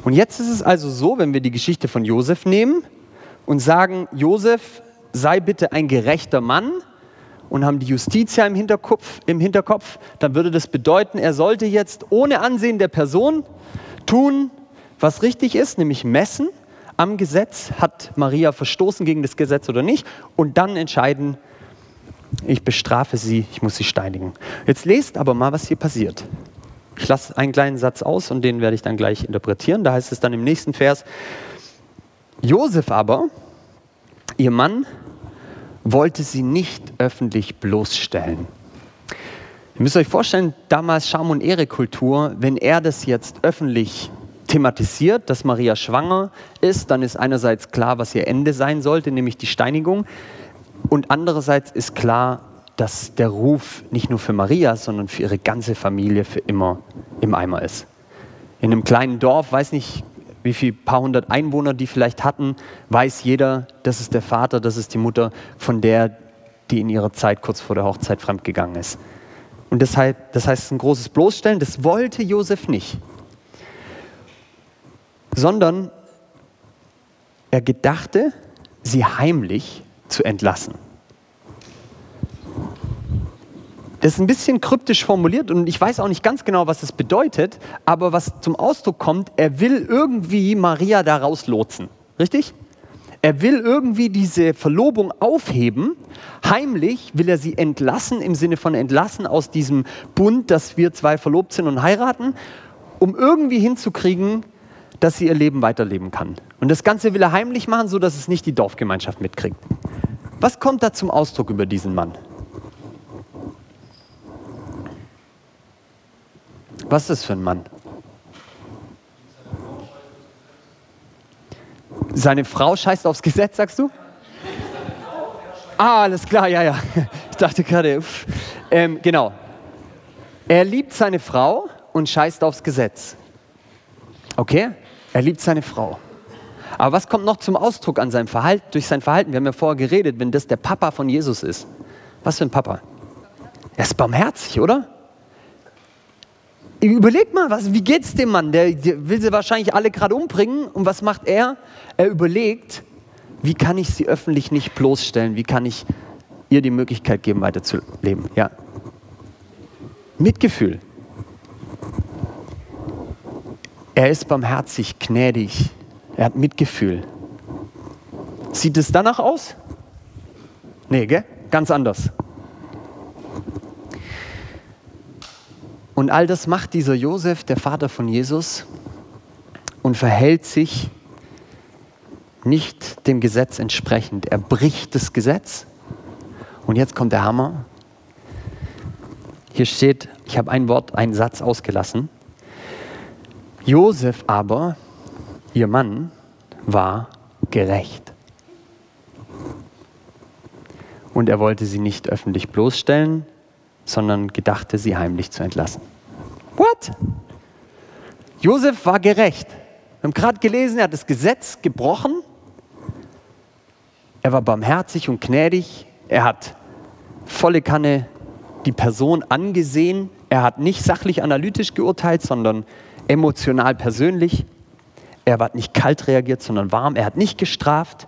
Und jetzt ist es also so, wenn wir die Geschichte von Josef nehmen und sagen, Josef sei bitte ein gerechter Mann und haben die Justitia im Hinterkopf, im Hinterkopf, dann würde das bedeuten, er sollte jetzt ohne Ansehen der Person tun, was richtig ist, nämlich messen am Gesetz, hat Maria verstoßen gegen das Gesetz oder nicht, und dann entscheiden, ich bestrafe sie, ich muss sie steinigen. Jetzt lest aber mal, was hier passiert. Ich lasse einen kleinen Satz aus und den werde ich dann gleich interpretieren. Da heißt es dann im nächsten Vers, Josef aber, ihr Mann, wollte sie nicht öffentlich bloßstellen. Ihr müsst euch vorstellen, damals Scham- und Ehre-Kultur, wenn er das jetzt öffentlich thematisiert, dass Maria schwanger ist, dann ist einerseits klar, was ihr Ende sein sollte, nämlich die Steinigung. Und andererseits ist klar, dass der Ruf nicht nur für Maria, sondern für ihre ganze Familie für immer im Eimer ist. In einem kleinen Dorf, weiß nicht, wie viel paar hundert Einwohner die vielleicht hatten, weiß jeder, das ist der Vater, das ist die Mutter von der, die in ihrer Zeit kurz vor der Hochzeit fremdgegangen ist. Und deshalb, das heißt, ein großes Bloßstellen, das wollte Josef nicht, sondern er gedachte, sie heimlich zu entlassen. Das ist ein bisschen kryptisch formuliert und ich weiß auch nicht ganz genau, was es bedeutet, aber was zum Ausdruck kommt, er will irgendwie Maria da rauslotsen. Richtig? Er will irgendwie diese Verlobung aufheben. Heimlich will er sie entlassen, im Sinne von entlassen aus diesem Bund, dass wir zwei verlobt sind und heiraten, um irgendwie hinzukriegen, dass sie ihr Leben weiterleben kann. Und das Ganze will er heimlich machen, sodass es nicht die Dorfgemeinschaft mitkriegt. Was kommt da zum Ausdruck über diesen Mann? Was ist das für ein Mann? Seine Frau scheißt aufs Gesetz, sagst du? Ah, alles klar, ja, ja. Ich dachte gerade, ähm, genau. Er liebt seine Frau und scheißt aufs Gesetz. Okay? Er liebt seine Frau. Aber was kommt noch zum Ausdruck an seinem Verhalten, durch sein Verhalten? Wir haben ja vorher geredet, wenn das der Papa von Jesus ist. Was für ein Papa? Er ist barmherzig, oder? Überleg mal, was, wie geht's dem Mann? Der, der will sie wahrscheinlich alle gerade umbringen. Und was macht er? Er überlegt, wie kann ich sie öffentlich nicht bloßstellen? Wie kann ich ihr die Möglichkeit geben, weiterzuleben? Ja. Mitgefühl. Er ist barmherzig, gnädig. Er hat Mitgefühl. Sieht es danach aus? Nee, gell? Ganz anders. Und all das macht dieser Josef, der Vater von Jesus, und verhält sich nicht dem Gesetz entsprechend. Er bricht das Gesetz. Und jetzt kommt der Hammer. Hier steht, ich habe ein Wort, einen Satz ausgelassen. Josef aber, ihr Mann, war gerecht. Und er wollte sie nicht öffentlich bloßstellen, sondern gedachte, sie heimlich zu entlassen. What? Josef war gerecht. Wir haben gerade gelesen, er hat das Gesetz gebrochen. Er war barmherzig und gnädig. Er hat volle Kanne die Person angesehen. Er hat nicht sachlich analytisch geurteilt, sondern emotional persönlich. Er hat nicht kalt reagiert, sondern warm. Er hat nicht gestraft.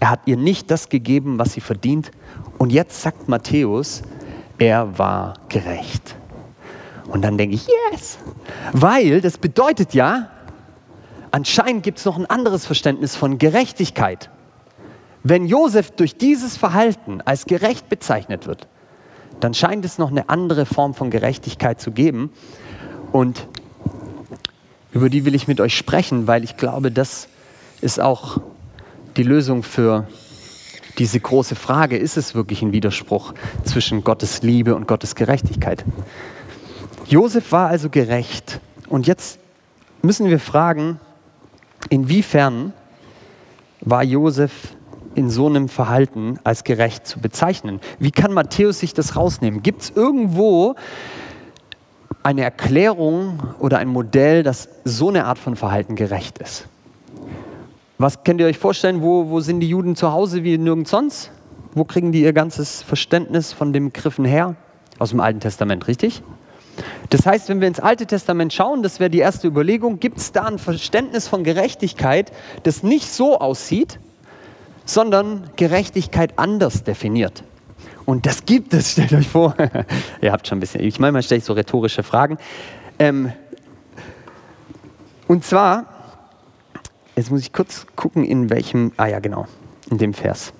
Er hat ihr nicht das gegeben, was sie verdient. Und jetzt sagt Matthäus, er war gerecht. Und dann denke ich, yes, weil das bedeutet ja, anscheinend gibt es noch ein anderes Verständnis von Gerechtigkeit. Wenn Josef durch dieses Verhalten als gerecht bezeichnet wird, dann scheint es noch eine andere Form von Gerechtigkeit zu geben. Und über die will ich mit euch sprechen, weil ich glaube, das ist auch die Lösung für diese große Frage, ist es wirklich ein Widerspruch zwischen Gottes Liebe und Gottes Gerechtigkeit? Josef war also gerecht. Und jetzt müssen wir fragen, inwiefern war Josef in so einem Verhalten als gerecht zu bezeichnen? Wie kann Matthäus sich das rausnehmen? Gibt es irgendwo eine Erklärung oder ein Modell, dass so eine Art von Verhalten gerecht ist? Was könnt ihr euch vorstellen, wo, wo sind die Juden zu Hause wie nirgends sonst? Wo kriegen die ihr ganzes Verständnis von den Begriffen her? Aus dem Alten Testament, richtig? Das heißt, wenn wir ins Alte Testament schauen, das wäre die erste Überlegung, gibt es da ein Verständnis von Gerechtigkeit, das nicht so aussieht, sondern Gerechtigkeit anders definiert. Und das gibt es, stellt euch vor. <laughs> Ihr habt schon ein bisschen, ich manchmal stelle ich so rhetorische Fragen. Ähm, und zwar Jetzt muss ich kurz gucken, in welchem, ah ja genau, in dem Vers.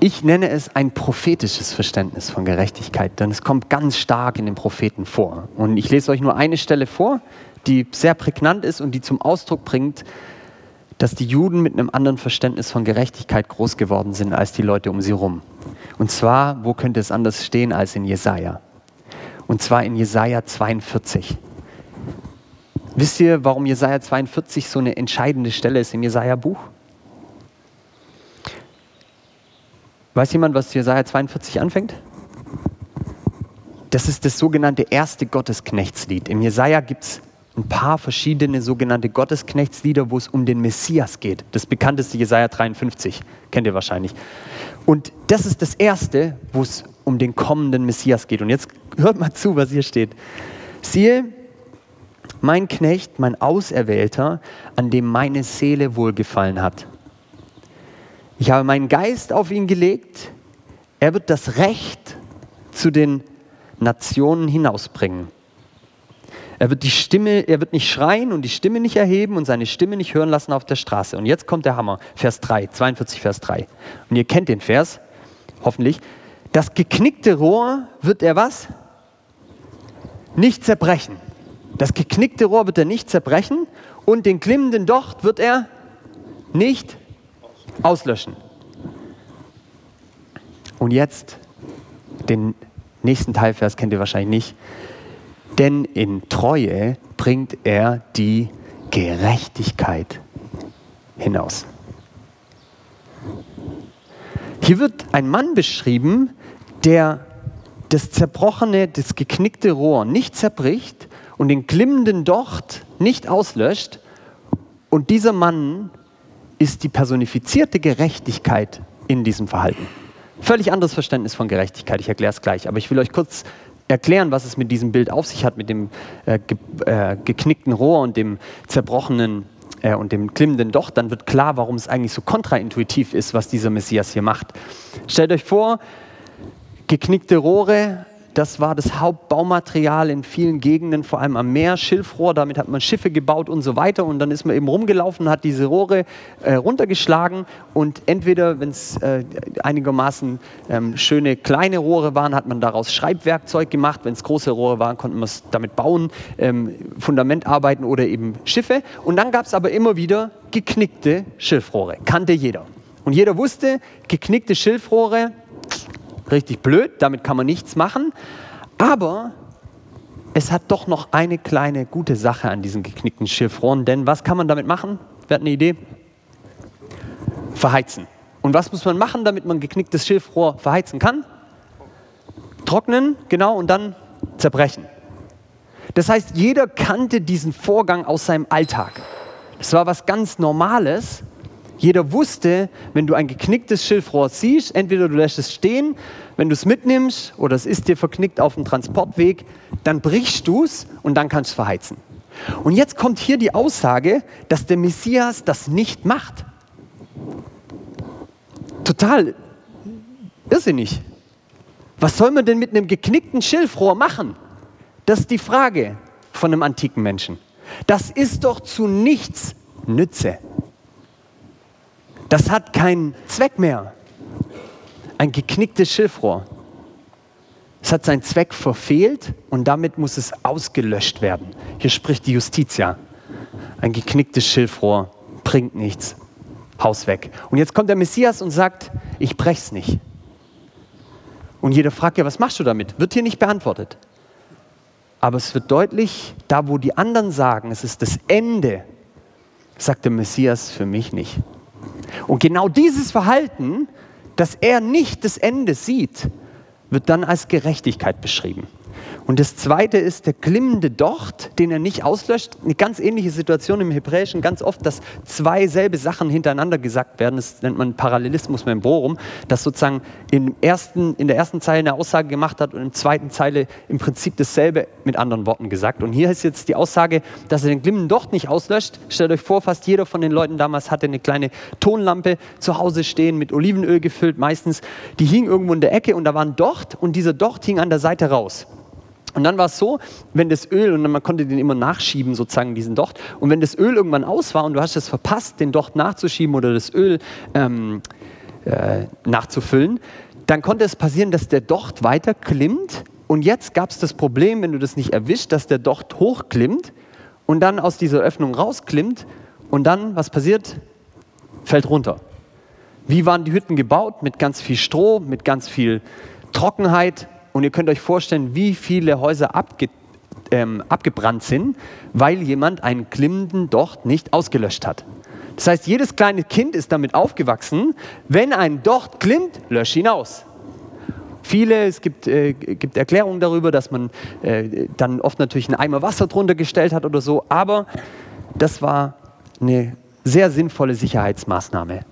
Ich nenne es ein prophetisches Verständnis von Gerechtigkeit, denn es kommt ganz stark in den Propheten vor. Und ich lese euch nur eine Stelle vor, die sehr prägnant ist und die zum Ausdruck bringt, dass die Juden mit einem anderen Verständnis von Gerechtigkeit groß geworden sind als die Leute um sie herum. Und zwar, wo könnte es anders stehen als in Jesaja? Und zwar in Jesaja 42. Wisst ihr, warum Jesaja 42 so eine entscheidende Stelle ist im Jesaja-Buch? Weiß jemand, was Jesaja 42 anfängt? das ist das sogenannte erste Gottesknechtslied. Im Jesaja gibt es ein paar verschiedene sogenannte Gottesknechtslieder, wo es um den Messias geht. Das bekannteste Jesaja 53, kennt ihr wahrscheinlich. Und das ist das erste, wo es um den kommenden Messias geht. Und jetzt hört mal zu, was hier steht. Siehe, mein Knecht, mein Auserwählter, an dem meine Seele wohlgefallen hat. Ich habe meinen Geist auf ihn gelegt. Er wird das Recht zu den Nationen hinausbringen. Er wird die Stimme, er wird nicht schreien und die Stimme nicht erheben und seine Stimme nicht hören lassen auf der Straße. Und jetzt kommt der Hammer, Vers 3, 42 Vers 3. Und ihr kennt den Vers, hoffentlich. Das geknickte Rohr wird er was? Nicht zerbrechen. Das geknickte Rohr wird er nicht zerbrechen und den glimmenden Docht wird er nicht auslöschen. Und jetzt den nächsten Teilvers kennt ihr wahrscheinlich nicht. Denn in Treue bringt er die Gerechtigkeit hinaus. Hier wird ein Mann beschrieben, der das zerbrochene, das geknickte Rohr nicht zerbricht und den glimmenden Docht nicht auslöscht. Und dieser Mann ist die personifizierte Gerechtigkeit in diesem Verhalten. Völlig anderes Verständnis von Gerechtigkeit, ich erkläre es gleich. Aber ich will euch kurz erklären, was es mit diesem Bild auf sich hat, mit dem äh, ge äh, geknickten Rohr und dem zerbrochenen äh, und dem klimmenden Docht. Dann wird klar, warum es eigentlich so kontraintuitiv ist, was dieser Messias hier macht. Stellt euch vor, geknickte Rohre, das war das Hauptbaumaterial in vielen Gegenden, vor allem am Meer, Schilfrohr, damit hat man Schiffe gebaut und so weiter. Und dann ist man eben rumgelaufen, hat diese Rohre äh, runtergeschlagen und entweder, wenn es äh, einigermaßen ähm, schöne kleine Rohre waren, hat man daraus Schreibwerkzeug gemacht. Wenn es große Rohre waren, konnte man es damit bauen, ähm, Fundamentarbeiten oder eben Schiffe. Und dann gab es aber immer wieder geknickte Schilfrohre, kannte jeder. Und jeder wusste, geknickte Schilfrohre, richtig blöd, damit kann man nichts machen. Aber es hat doch noch eine kleine gute Sache an diesen geknickten Chiffron, denn was kann man damit machen? Wer hat eine Idee? Verheizen. Und was muss man machen, damit man geknicktes Schilfrohr verheizen kann? Trocknen, genau, und dann zerbrechen. Das heißt, jeder kannte diesen Vorgang aus seinem Alltag. Das war was ganz Normales. Jeder wusste, wenn du ein geknicktes Schilfrohr siehst, entweder du lässt es stehen wenn du es mitnimmst oder es ist dir verknickt auf dem Transportweg, dann brichst du es und dann kannst du es verheizen. Und jetzt kommt hier die Aussage, dass der Messias das nicht macht. Total irrsinnig. Was soll man denn mit einem geknickten Schilfrohr machen? Das ist die Frage von einem antiken Menschen. Das ist doch zu nichts Nütze. Das hat keinen Zweck mehr ein geknicktes Schilfrohr. Es hat seinen Zweck verfehlt und damit muss es ausgelöscht werden. Hier spricht die Justitia. Ein geknicktes Schilfrohr bringt nichts. Haus weg. Und jetzt kommt der Messias und sagt, ich brech's nicht. Und jeder fragt ja, was machst du damit? Wird hier nicht beantwortet. Aber es wird deutlich, da wo die anderen sagen, es ist das Ende, sagt der Messias für mich nicht. Und genau dieses Verhalten dass er nicht das Ende sieht, wird dann als Gerechtigkeit beschrieben. Und das zweite ist der glimmende Docht, den er nicht auslöscht. Eine ganz ähnliche Situation im Hebräischen, ganz oft, dass zwei selbe Sachen hintereinander gesagt werden. Das nennt man Parallelismus membrorum, dass sozusagen im ersten, in der ersten Zeile eine Aussage gemacht hat und in der zweiten Zeile im Prinzip dasselbe mit anderen Worten gesagt. Und hier ist jetzt die Aussage, dass er den glimmenden Docht nicht auslöscht. Stellt euch vor, fast jeder von den Leuten damals hatte eine kleine Tonlampe zu Hause stehen, mit Olivenöl gefüllt meistens. Die hing irgendwo in der Ecke und da war ein Docht und dieser Docht hing an der Seite raus. Und dann war es so, wenn das Öl, und man konnte den immer nachschieben, sozusagen diesen Docht, und wenn das Öl irgendwann aus war und du hast es verpasst, den Docht nachzuschieben oder das Öl ähm, äh, nachzufüllen, dann konnte es passieren, dass der Docht weiter klimmt. Und jetzt gab es das Problem, wenn du das nicht erwischt, dass der Docht hochklimmt und dann aus dieser Öffnung rausklimmt und dann, was passiert? Fällt runter. Wie waren die Hütten gebaut? Mit ganz viel Stroh, mit ganz viel Trockenheit und ihr könnt euch vorstellen, wie viele Häuser abge, ähm, abgebrannt sind, weil jemand einen klimmenden Docht nicht ausgelöscht hat. Das heißt, jedes kleine Kind ist damit aufgewachsen, wenn ein Docht klimmt, lösch ihn aus. viele. Es gibt, äh, gibt Erklärungen darüber, dass man äh, dann oft natürlich einen Eimer Wasser drunter gestellt hat oder so. Aber das war eine sehr sinnvolle Sicherheitsmaßnahme.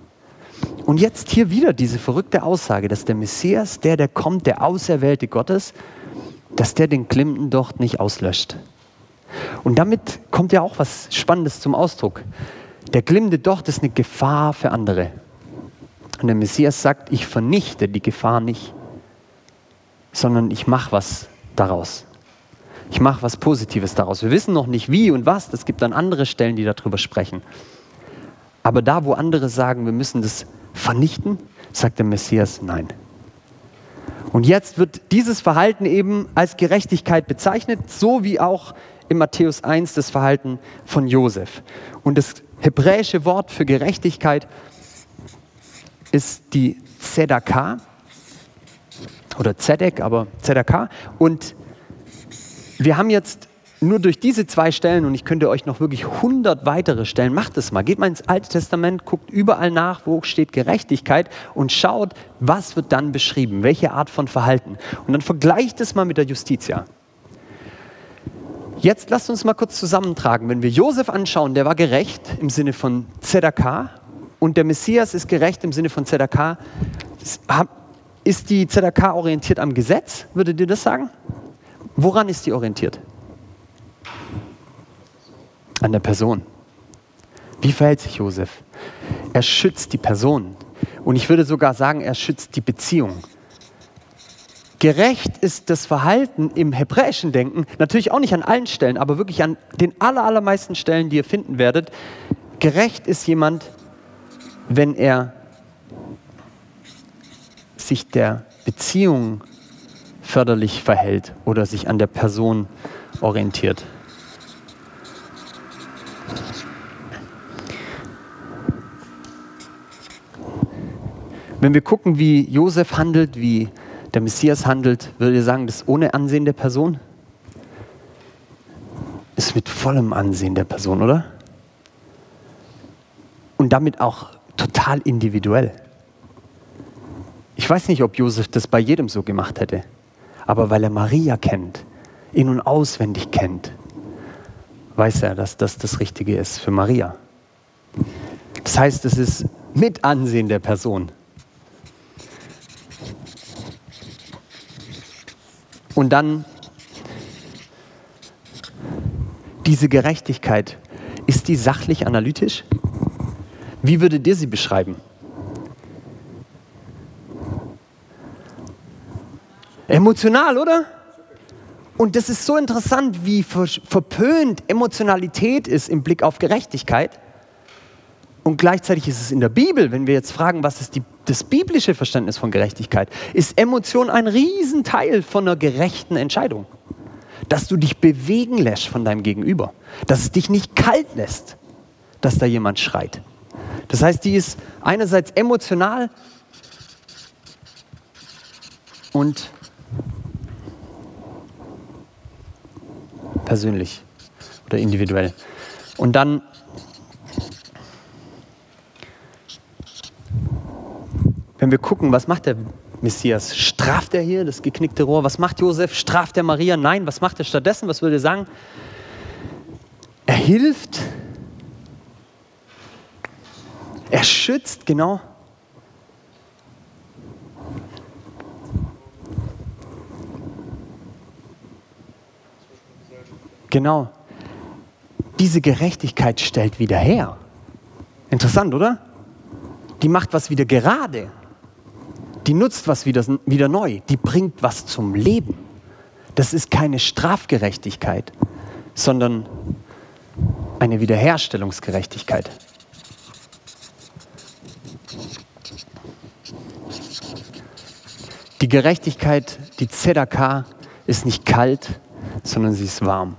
Und jetzt hier wieder diese verrückte Aussage, dass der Messias, der, der kommt, der Auserwählte Gottes, dass der den Glimmenden dort nicht auslöscht. Und damit kommt ja auch was Spannendes zum Ausdruck. Der glimmende Docht ist eine Gefahr für andere. Und der Messias sagt, ich vernichte die Gefahr nicht, sondern ich mache was daraus. Ich mache was Positives daraus. Wir wissen noch nicht wie und was. Es gibt dann andere Stellen, die darüber sprechen. Aber da, wo andere sagen, wir müssen das vernichten, sagt der Messias nein. Und jetzt wird dieses Verhalten eben als Gerechtigkeit bezeichnet, so wie auch in Matthäus 1 das Verhalten von Josef. Und das hebräische Wort für Gerechtigkeit ist die Zedakah oder Zedek, aber Zedakah. Und wir haben jetzt nur durch diese zwei Stellen, und ich könnte euch noch wirklich hundert weitere Stellen, macht es mal. Geht mal ins Alte Testament, guckt überall nach, wo steht Gerechtigkeit und schaut, was wird dann beschrieben, welche Art von Verhalten. Und dann vergleicht es mal mit der Justitia. Jetzt lasst uns mal kurz zusammentragen. Wenn wir Josef anschauen, der war gerecht im Sinne von Zedakah und der Messias ist gerecht im Sinne von Zedakah. Ist die Zedakah orientiert am Gesetz? Würdet ihr das sagen? Woran ist die orientiert? An der Person. Wie verhält sich Josef? Er schützt die Person. Und ich würde sogar sagen, er schützt die Beziehung. Gerecht ist das Verhalten im hebräischen Denken, natürlich auch nicht an allen Stellen, aber wirklich an den allermeisten Stellen, die ihr finden werdet. Gerecht ist jemand, wenn er sich der Beziehung förderlich verhält oder sich an der Person orientiert. Wenn wir gucken, wie Josef handelt, wie der Messias handelt, würdet ihr sagen, das ist ohne Ansehen der Person? Ist mit vollem Ansehen der Person, oder? Und damit auch total individuell. Ich weiß nicht, ob Josef das bei jedem so gemacht hätte, aber weil er Maria kennt, in- und auswendig kennt, weiß er, dass das das Richtige ist für Maria. Das heißt, es ist mit Ansehen der Person. Und dann diese Gerechtigkeit, ist die sachlich analytisch? Wie würdet ihr sie beschreiben? Emotional, oder? Und das ist so interessant, wie verpönt Emotionalität ist im Blick auf Gerechtigkeit. Und gleichzeitig ist es in der Bibel, wenn wir jetzt fragen, was ist die, das biblische Verständnis von Gerechtigkeit, ist Emotion ein Riesenteil von einer gerechten Entscheidung. Dass du dich bewegen lässt von deinem Gegenüber. Dass es dich nicht kalt lässt, dass da jemand schreit. Das heißt, die ist einerseits emotional und persönlich oder individuell. Und dann wenn wir gucken, was macht der Messias? Straft er hier das geknickte Rohr? Was macht Josef? Straft er Maria? Nein, was macht er stattdessen? Was würde er sagen? Er hilft. Er schützt, genau. Genau. Diese Gerechtigkeit stellt wieder her. Interessant, oder? Die macht was wieder gerade die nutzt was wieder, wieder neu, die bringt was zum Leben. Das ist keine Strafgerechtigkeit, sondern eine Wiederherstellungsgerechtigkeit. Die Gerechtigkeit, die Zedakah, ist nicht kalt, sondern sie ist warm.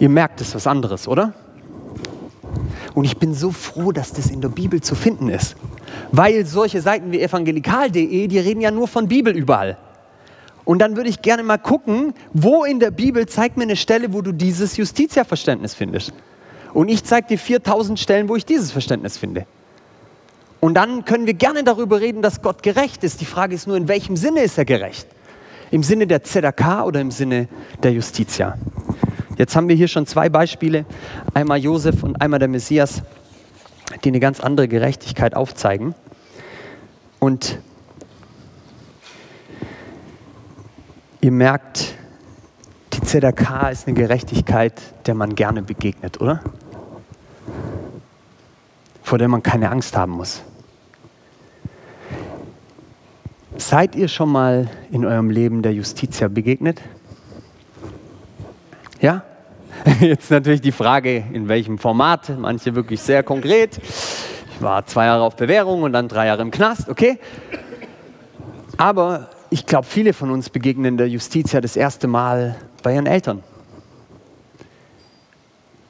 Ihr merkt, es was anderes, oder? Und ich bin so froh, dass das in der Bibel zu finden ist. Weil solche Seiten wie evangelikal.de, die reden ja nur von Bibel überall. Und dann würde ich gerne mal gucken, wo in der Bibel zeigt mir eine Stelle, wo du dieses Justitia-Verständnis findest. Und ich zeige dir 4000 Stellen, wo ich dieses Verständnis finde. Und dann können wir gerne darüber reden, dass Gott gerecht ist. Die Frage ist nur, in welchem Sinne ist er gerecht? Im Sinne der ZDK oder im Sinne der Justitia? Jetzt haben wir hier schon zwei Beispiele, einmal Josef und einmal der Messias, die eine ganz andere Gerechtigkeit aufzeigen. Und ihr merkt, die ZDK ist eine Gerechtigkeit, der man gerne begegnet, oder? Vor der man keine Angst haben muss. Seid ihr schon mal in eurem Leben der Justitia begegnet? Ja? <laughs> Jetzt natürlich die Frage, in welchem Format. Manche wirklich sehr konkret. Ich war zwei Jahre auf Bewährung und dann drei Jahre im Knast, okay? Aber ich glaube, viele von uns begegnen der Justitia das erste Mal bei ihren Eltern.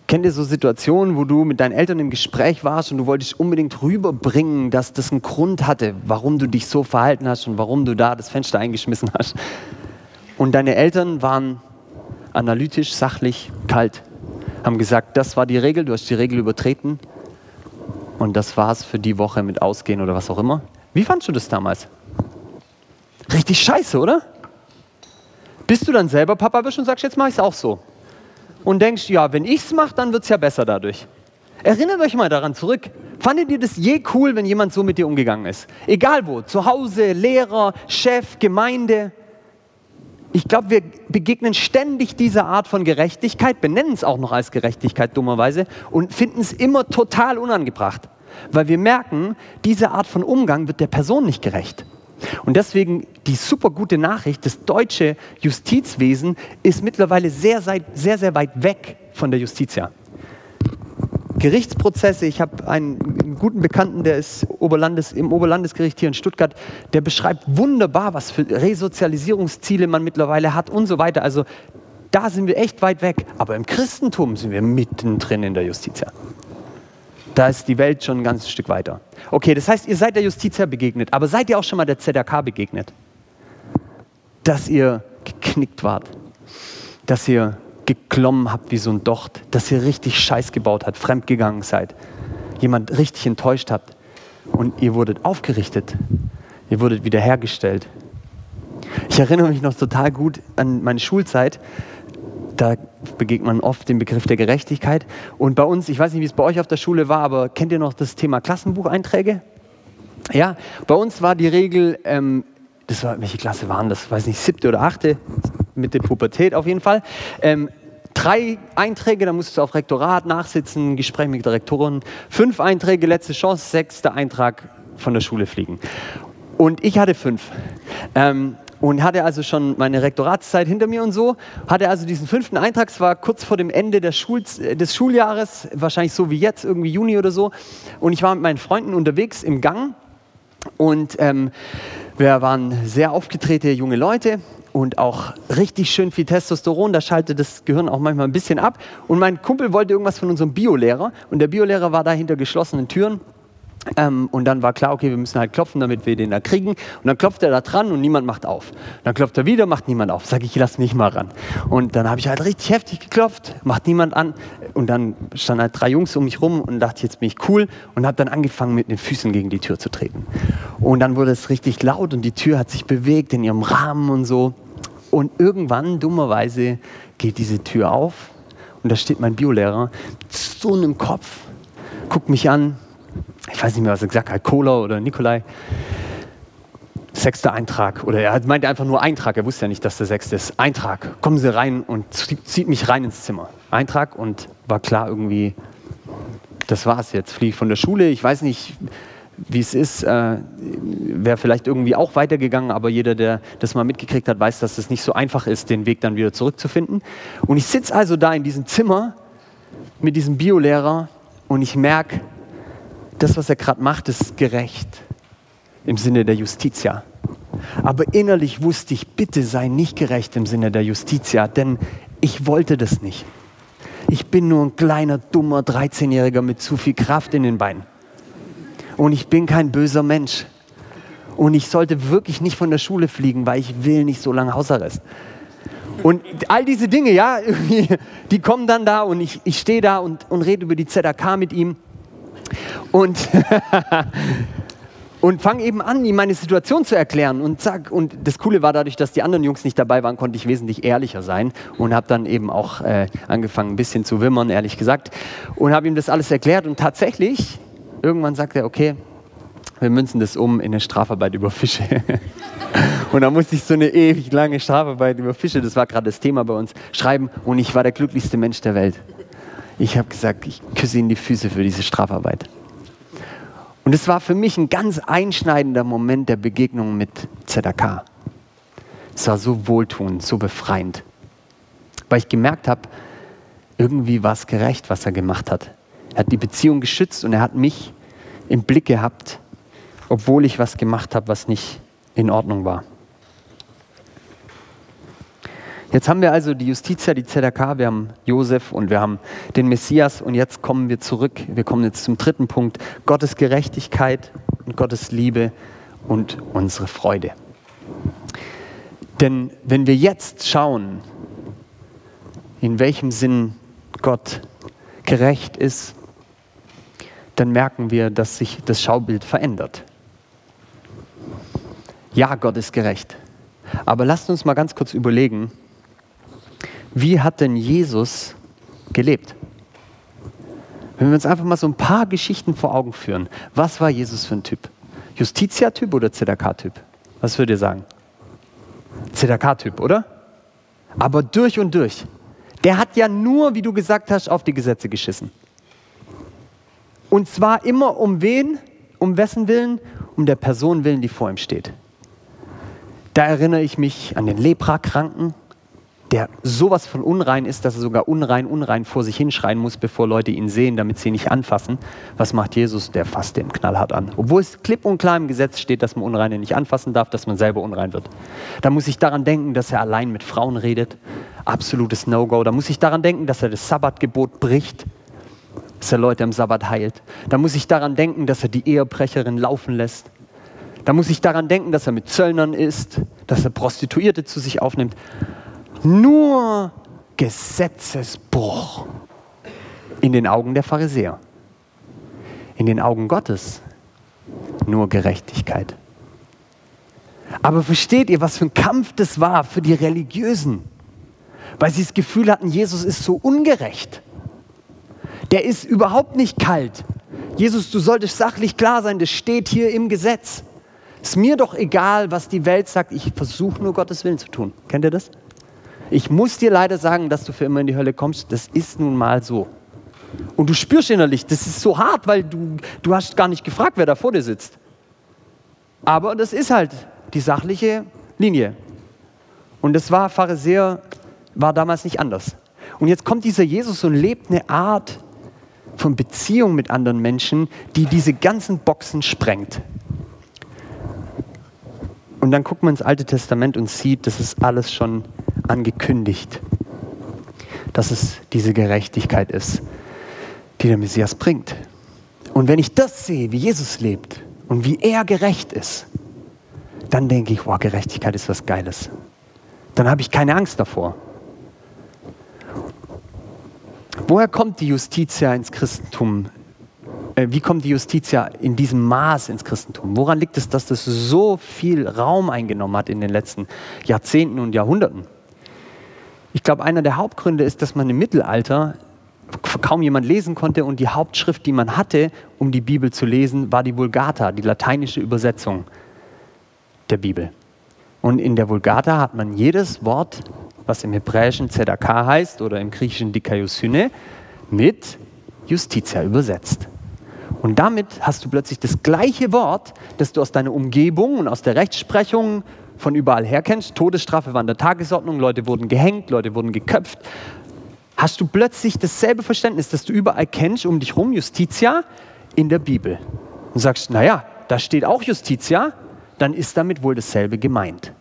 Kennt ihr so Situationen, wo du mit deinen Eltern im Gespräch warst und du wolltest unbedingt rüberbringen, dass das einen Grund hatte, warum du dich so verhalten hast und warum du da das Fenster eingeschmissen hast? Und deine Eltern waren analytisch, sachlich, kalt, haben gesagt, das war die Regel, du hast die Regel übertreten und das war's für die Woche mit Ausgehen oder was auch immer. Wie fandest du das damals? Richtig scheiße, oder? Bis du dann selber Papa bist und sagst, jetzt mache ich es auch so und denkst, ja, wenn ich es mache, dann wird es ja besser dadurch. Erinnert euch mal daran zurück. Fandet ihr das je cool, wenn jemand so mit dir umgegangen ist? Egal wo, zu Hause, Lehrer, Chef, Gemeinde. Ich glaube, wir begegnen ständig dieser Art von Gerechtigkeit, benennen es auch noch als Gerechtigkeit dummerweise und finden es immer total unangebracht, weil wir merken, diese Art von Umgang wird der Person nicht gerecht. Und deswegen die super gute Nachricht, das deutsche Justizwesen ist mittlerweile sehr, sehr, sehr weit weg von der Justitia. Gerichtsprozesse, ich habe einen guten Bekannten, der ist Oberlandes, im Oberlandesgericht hier in Stuttgart, der beschreibt wunderbar, was für Resozialisierungsziele man mittlerweile hat und so weiter. Also da sind wir echt weit weg. Aber im Christentum sind wir mittendrin in der Justitia. Da ist die Welt schon ein ganzes Stück weiter. Okay, das heißt, ihr seid der Justitia begegnet, aber seid ihr auch schon mal der ZRK begegnet? Dass ihr geknickt wart, dass ihr geklommen habt wie so ein Docht, dass ihr richtig Scheiß gebaut habt, fremdgegangen seid, jemand richtig enttäuscht habt und ihr wurdet aufgerichtet, ihr wurdet wiederhergestellt. Ich erinnere mich noch total gut an meine Schulzeit da begegnet man oft den Begriff der Gerechtigkeit. Und bei uns, ich weiß nicht, wie es bei euch auf der Schule war, aber kennt ihr noch das Thema Klassenbucheinträge? Ja, bei uns war die Regel, ähm, das war, welche Klasse waren das? Weiß nicht, siebte oder achte, mit der Pubertät auf jeden Fall. Ähm, drei Einträge, da musst du auf Rektorat nachsitzen, Gespräch mit der Rektorin. Fünf Einträge, letzte Chance, sechster Eintrag von der Schule fliegen. Und ich hatte fünf. Ähm, und hatte also schon meine Rektoratszeit hinter mir und so, hatte also diesen fünften Eintrag, es war kurz vor dem Ende des, Schul des Schuljahres, wahrscheinlich so wie jetzt, irgendwie Juni oder so. Und ich war mit meinen Freunden unterwegs im Gang und ähm, wir waren sehr aufgetretene junge Leute und auch richtig schön viel Testosteron, da schaltet das Gehirn auch manchmal ein bisschen ab. Und mein Kumpel wollte irgendwas von unserem Biolehrer und der Biolehrer war da hinter geschlossenen Türen ähm, und dann war klar, okay, wir müssen halt klopfen, damit wir den da kriegen. Und dann klopft er da dran und niemand macht auf. Dann klopft er wieder, macht niemand auf. Sag ich, lass mich mal ran. Und dann habe ich halt richtig heftig geklopft, macht niemand an. Und dann standen halt drei Jungs um mich rum und dachte, jetzt bin ich cool. Und habe dann angefangen, mit den Füßen gegen die Tür zu treten. Und dann wurde es richtig laut und die Tür hat sich bewegt in ihrem Rahmen und so. Und irgendwann, dummerweise, geht diese Tür auf und da steht mein Biolehrer so einem Kopf, guckt mich an, ich weiß nicht mehr, was er gesagt hat, Kola oder Nikolai. Sechster Eintrag. Oder er meinte einfach nur Eintrag. Er wusste ja nicht, dass der sechste ist. Eintrag. Kommen Sie rein und zieht mich rein ins Zimmer. Eintrag und war klar irgendwie, das war's jetzt. Fliege ich von der Schule. Ich weiß nicht, wie es ist. Äh, Wäre vielleicht irgendwie auch weitergegangen, aber jeder, der das mal mitgekriegt hat, weiß, dass es nicht so einfach ist, den Weg dann wieder zurückzufinden. Und ich sitze also da in diesem Zimmer mit diesem Biolehrer und ich merke, das, was er gerade macht, ist gerecht im Sinne der Justitia. Aber innerlich wusste ich, bitte sei nicht gerecht im Sinne der Justitia, denn ich wollte das nicht. Ich bin nur ein kleiner, dummer 13-Jähriger mit zu viel Kraft in den Beinen. Und ich bin kein böser Mensch. Und ich sollte wirklich nicht von der Schule fliegen, weil ich will nicht so lange Hausarrest. Und all diese Dinge, ja, <laughs> die kommen dann da und ich, ich stehe da und, und rede über die ZAK mit ihm. Und, <laughs> und fange eben an, ihm meine Situation zu erklären. Und zack, und das Coole war dadurch, dass die anderen Jungs nicht dabei waren, konnte ich wesentlich ehrlicher sein und habe dann eben auch äh, angefangen, ein bisschen zu wimmern, ehrlich gesagt. Und habe ihm das alles erklärt. Und tatsächlich, irgendwann sagt er, okay, wir münzen das um in eine Strafarbeit über Fische. <laughs> und da musste ich so eine ewig lange Strafarbeit über Fische, das war gerade das Thema bei uns, schreiben. Und ich war der glücklichste Mensch der Welt. Ich habe gesagt, ich küsse Ihnen die Füße für diese Strafarbeit. Und es war für mich ein ganz einschneidender Moment der Begegnung mit ZDK. Es war so wohltuend, so befreiend, weil ich gemerkt habe, irgendwie war es gerecht, was er gemacht hat. Er hat die Beziehung geschützt und er hat mich im Blick gehabt, obwohl ich was gemacht habe, was nicht in Ordnung war. Jetzt haben wir also die Justitia, die ZDK, wir haben Josef und wir haben den Messias und jetzt kommen wir zurück. Wir kommen jetzt zum dritten Punkt: Gottes Gerechtigkeit und Gottes Liebe und unsere Freude. Denn wenn wir jetzt schauen, in welchem Sinn Gott gerecht ist, dann merken wir, dass sich das Schaubild verändert. Ja, Gott ist gerecht. Aber lasst uns mal ganz kurz überlegen, wie hat denn Jesus gelebt? Wenn wir uns einfach mal so ein paar Geschichten vor Augen führen, was war Jesus für ein Typ? Justitia-Typ oder ZDK-Typ? Was würdet ihr sagen? ZDK-Typ, oder? Aber durch und durch. Der hat ja nur, wie du gesagt hast, auf die Gesetze geschissen. Und zwar immer um wen? Um wessen Willen? Um der Person willen, die vor ihm steht. Da erinnere ich mich an den Leprakranken, der sowas von unrein ist, dass er sogar unrein, unrein vor sich hinschreien muss, bevor Leute ihn sehen, damit sie ihn nicht anfassen. Was macht Jesus? Der fasst den knallhart an. Obwohl es klipp und klar im Gesetz steht, dass man Unreine nicht anfassen darf, dass man selber unrein wird. Da muss ich daran denken, dass er allein mit Frauen redet. Absolutes No-Go. Da muss ich daran denken, dass er das Sabbatgebot bricht, dass er Leute am Sabbat heilt. Da muss ich daran denken, dass er die Ehebrecherin laufen lässt. Da muss ich daran denken, dass er mit Zöllnern ist, dass er Prostituierte zu sich aufnimmt nur Gesetzesbruch in den Augen der Pharisäer. In den Augen Gottes nur Gerechtigkeit. Aber versteht ihr, was für ein Kampf das war für die Religiösen? Weil sie das Gefühl hatten, Jesus ist so ungerecht. Der ist überhaupt nicht kalt. Jesus, du solltest sachlich klar sein, das steht hier im Gesetz. Ist mir doch egal, was die Welt sagt, ich versuche nur Gottes Willen zu tun. Kennt ihr das? Ich muss dir leider sagen, dass du für immer in die Hölle kommst. Das ist nun mal so. Und du spürst innerlich, das ist so hart, weil du, du hast gar nicht gefragt, wer da vor dir sitzt. Aber das ist halt die sachliche Linie. Und das war Pharisäer, war damals nicht anders. Und jetzt kommt dieser Jesus und lebt eine Art von Beziehung mit anderen Menschen, die diese ganzen Boxen sprengt. Und dann guckt man ins Alte Testament und sieht, das ist alles schon angekündigt, dass es diese Gerechtigkeit ist, die der Messias bringt. Und wenn ich das sehe, wie Jesus lebt und wie er gerecht ist, dann denke ich, wow, Gerechtigkeit ist was Geiles. Dann habe ich keine Angst davor. Woher kommt die Justitia ins Christentum? Äh, wie kommt die Justitia in diesem Maß ins Christentum? Woran liegt es, dass das so viel Raum eingenommen hat in den letzten Jahrzehnten und Jahrhunderten? Ich glaube, einer der Hauptgründe ist, dass man im Mittelalter kaum jemand lesen konnte und die Hauptschrift, die man hatte, um die Bibel zu lesen, war die Vulgata, die lateinische Übersetzung der Bibel. Und in der Vulgata hat man jedes Wort, was im Hebräischen Zedakah heißt oder im Griechischen Dikaiosyne, mit Justitia übersetzt. Und damit hast du plötzlich das gleiche Wort, das du aus deiner Umgebung und aus der Rechtsprechung von überall her kennst. Todesstrafe war an der Tagesordnung, Leute wurden gehängt, Leute wurden geköpft. Hast du plötzlich dasselbe Verständnis, das du überall kennst, um dich herum, Justitia, in der Bibel. Und sagst, naja, da steht auch Justitia, dann ist damit wohl dasselbe gemeint.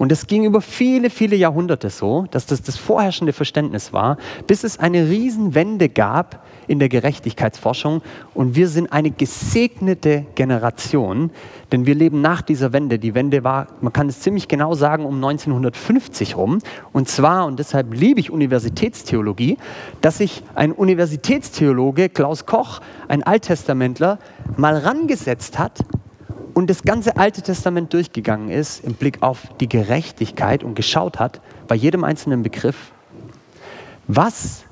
Und es ging über viele, viele Jahrhunderte so, dass das das vorherrschende Verständnis war, bis es eine Riesenwende gab in der Gerechtigkeitsforschung. Und wir sind eine gesegnete Generation, denn wir leben nach dieser Wende. Die Wende war, man kann es ziemlich genau sagen, um 1950 rum. Und zwar, und deshalb liebe ich Universitätstheologie, dass sich ein Universitätstheologe, Klaus Koch, ein Alttestamentler, mal rangesetzt hat und das ganze Alte Testament durchgegangen ist im Blick auf die Gerechtigkeit und geschaut hat, bei jedem einzelnen Begriff, was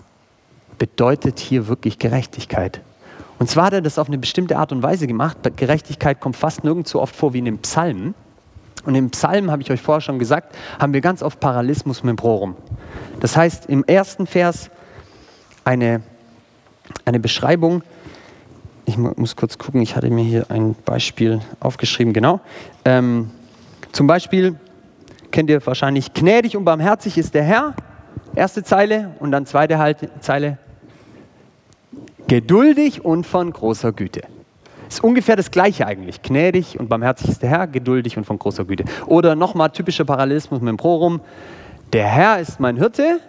bedeutet hier wirklich Gerechtigkeit? Und zwar hat er das auf eine bestimmte Art und Weise gemacht. Gerechtigkeit kommt fast nirgends so oft vor wie in den Psalmen. Und im Psalm, habe ich euch vorher schon gesagt, haben wir ganz oft Paralysmus membrorum. Das heißt, im ersten Vers eine, eine Beschreibung, ich muss kurz gucken, ich hatte mir hier ein Beispiel aufgeschrieben, genau. Ähm, zum Beispiel kennt ihr wahrscheinlich, gnädig und barmherzig ist der Herr, erste Zeile, und dann zweite halt, Zeile, geduldig und von großer Güte. Ist ungefähr das Gleiche eigentlich. Gnädig und barmherzig ist der Herr, geduldig und von großer Güte. Oder nochmal typischer Parallelismus mit dem Prorum. Der Herr ist mein Hirte,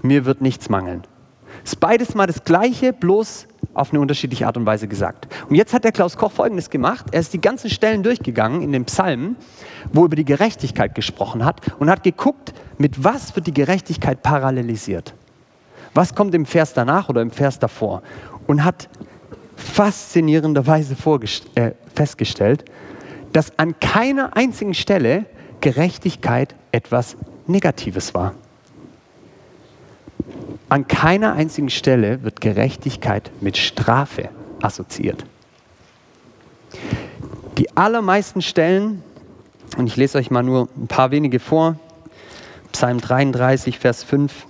mir wird nichts mangeln. Ist beides mal das Gleiche, bloß auf eine unterschiedliche Art und Weise gesagt. Und jetzt hat der Klaus Koch Folgendes gemacht. Er ist die ganzen Stellen durchgegangen in den Psalmen, wo er über die Gerechtigkeit gesprochen hat und hat geguckt, mit was wird die Gerechtigkeit parallelisiert. Was kommt im Vers danach oder im Vers davor? Und hat faszinierenderweise äh, festgestellt, dass an keiner einzigen Stelle Gerechtigkeit etwas Negatives war. An keiner einzigen Stelle wird Gerechtigkeit mit Strafe assoziiert. Die allermeisten Stellen, und ich lese euch mal nur ein paar wenige vor, Psalm 33, Vers 5,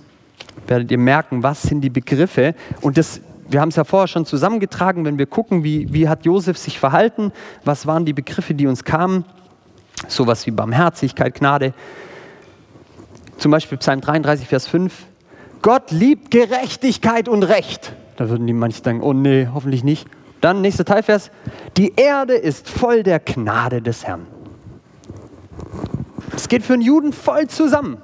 werdet ihr merken, was sind die Begriffe. Und das, wir haben es ja vorher schon zusammengetragen, wenn wir gucken, wie, wie hat Josef sich verhalten, was waren die Begriffe, die uns kamen. Sowas wie Barmherzigkeit, Gnade. Zum Beispiel Psalm 33, Vers 5. Gott liebt Gerechtigkeit und Recht. Da würden die manche denken, oh nee, hoffentlich nicht. Dann nächster Teilvers. Die Erde ist voll der Gnade des Herrn. Es geht für einen Juden voll zusammen.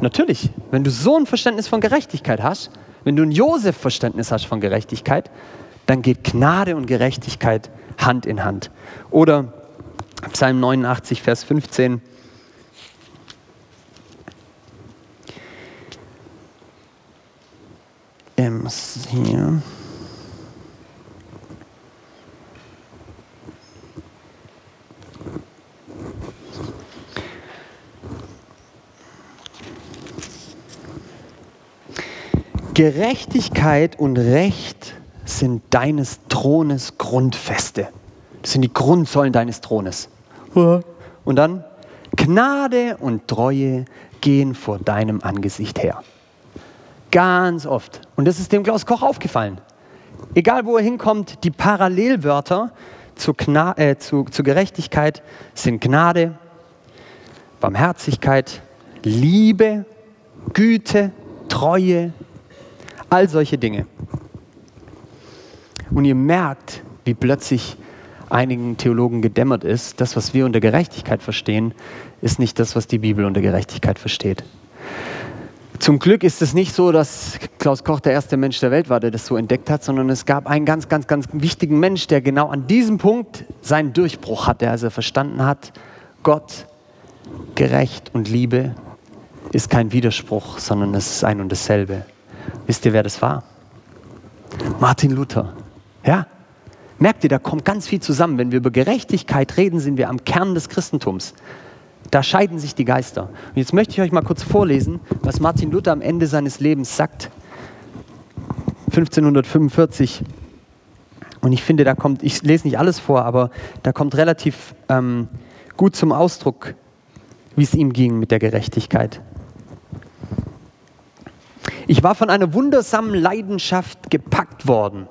Natürlich, wenn du so ein Verständnis von Gerechtigkeit hast, wenn du ein Josef-Verständnis hast von Gerechtigkeit, dann geht Gnade und Gerechtigkeit Hand in Hand. Oder Psalm 89, Vers 15. ähm, hier. Gerechtigkeit und Recht sind deines Thrones Grundfeste. Das sind die Grundsäulen deines Thrones. Und dann Gnade und Treue gehen vor deinem Angesicht her. Ganz oft. Und das ist dem Klaus Koch aufgefallen. Egal wo er hinkommt, die Parallelwörter zu, äh, zu, zu Gerechtigkeit sind Gnade, Barmherzigkeit, Liebe, Güte, Treue, all solche Dinge. Und ihr merkt, wie plötzlich einigen Theologen gedämmert ist, das, was wir unter Gerechtigkeit verstehen, ist nicht das, was die Bibel unter Gerechtigkeit versteht. Zum Glück ist es nicht so, dass Klaus Koch der erste Mensch der Welt war, der das so entdeckt hat, sondern es gab einen ganz, ganz, ganz wichtigen Mensch, der genau an diesem Punkt seinen Durchbruch hatte, als er verstanden hat, Gott, gerecht und Liebe ist kein Widerspruch, sondern es ist ein und dasselbe. Wisst ihr, wer das war? Martin Luther. Ja? Merkt ihr, da kommt ganz viel zusammen. Wenn wir über Gerechtigkeit reden, sind wir am Kern des Christentums. Da scheiden sich die Geister. Und jetzt möchte ich euch mal kurz vorlesen, was Martin Luther am Ende seines Lebens sagt. 1545. Und ich finde, da kommt, ich lese nicht alles vor, aber da kommt relativ ähm, gut zum Ausdruck, wie es ihm ging mit der Gerechtigkeit. Ich war von einer wundersamen Leidenschaft gepackt worden,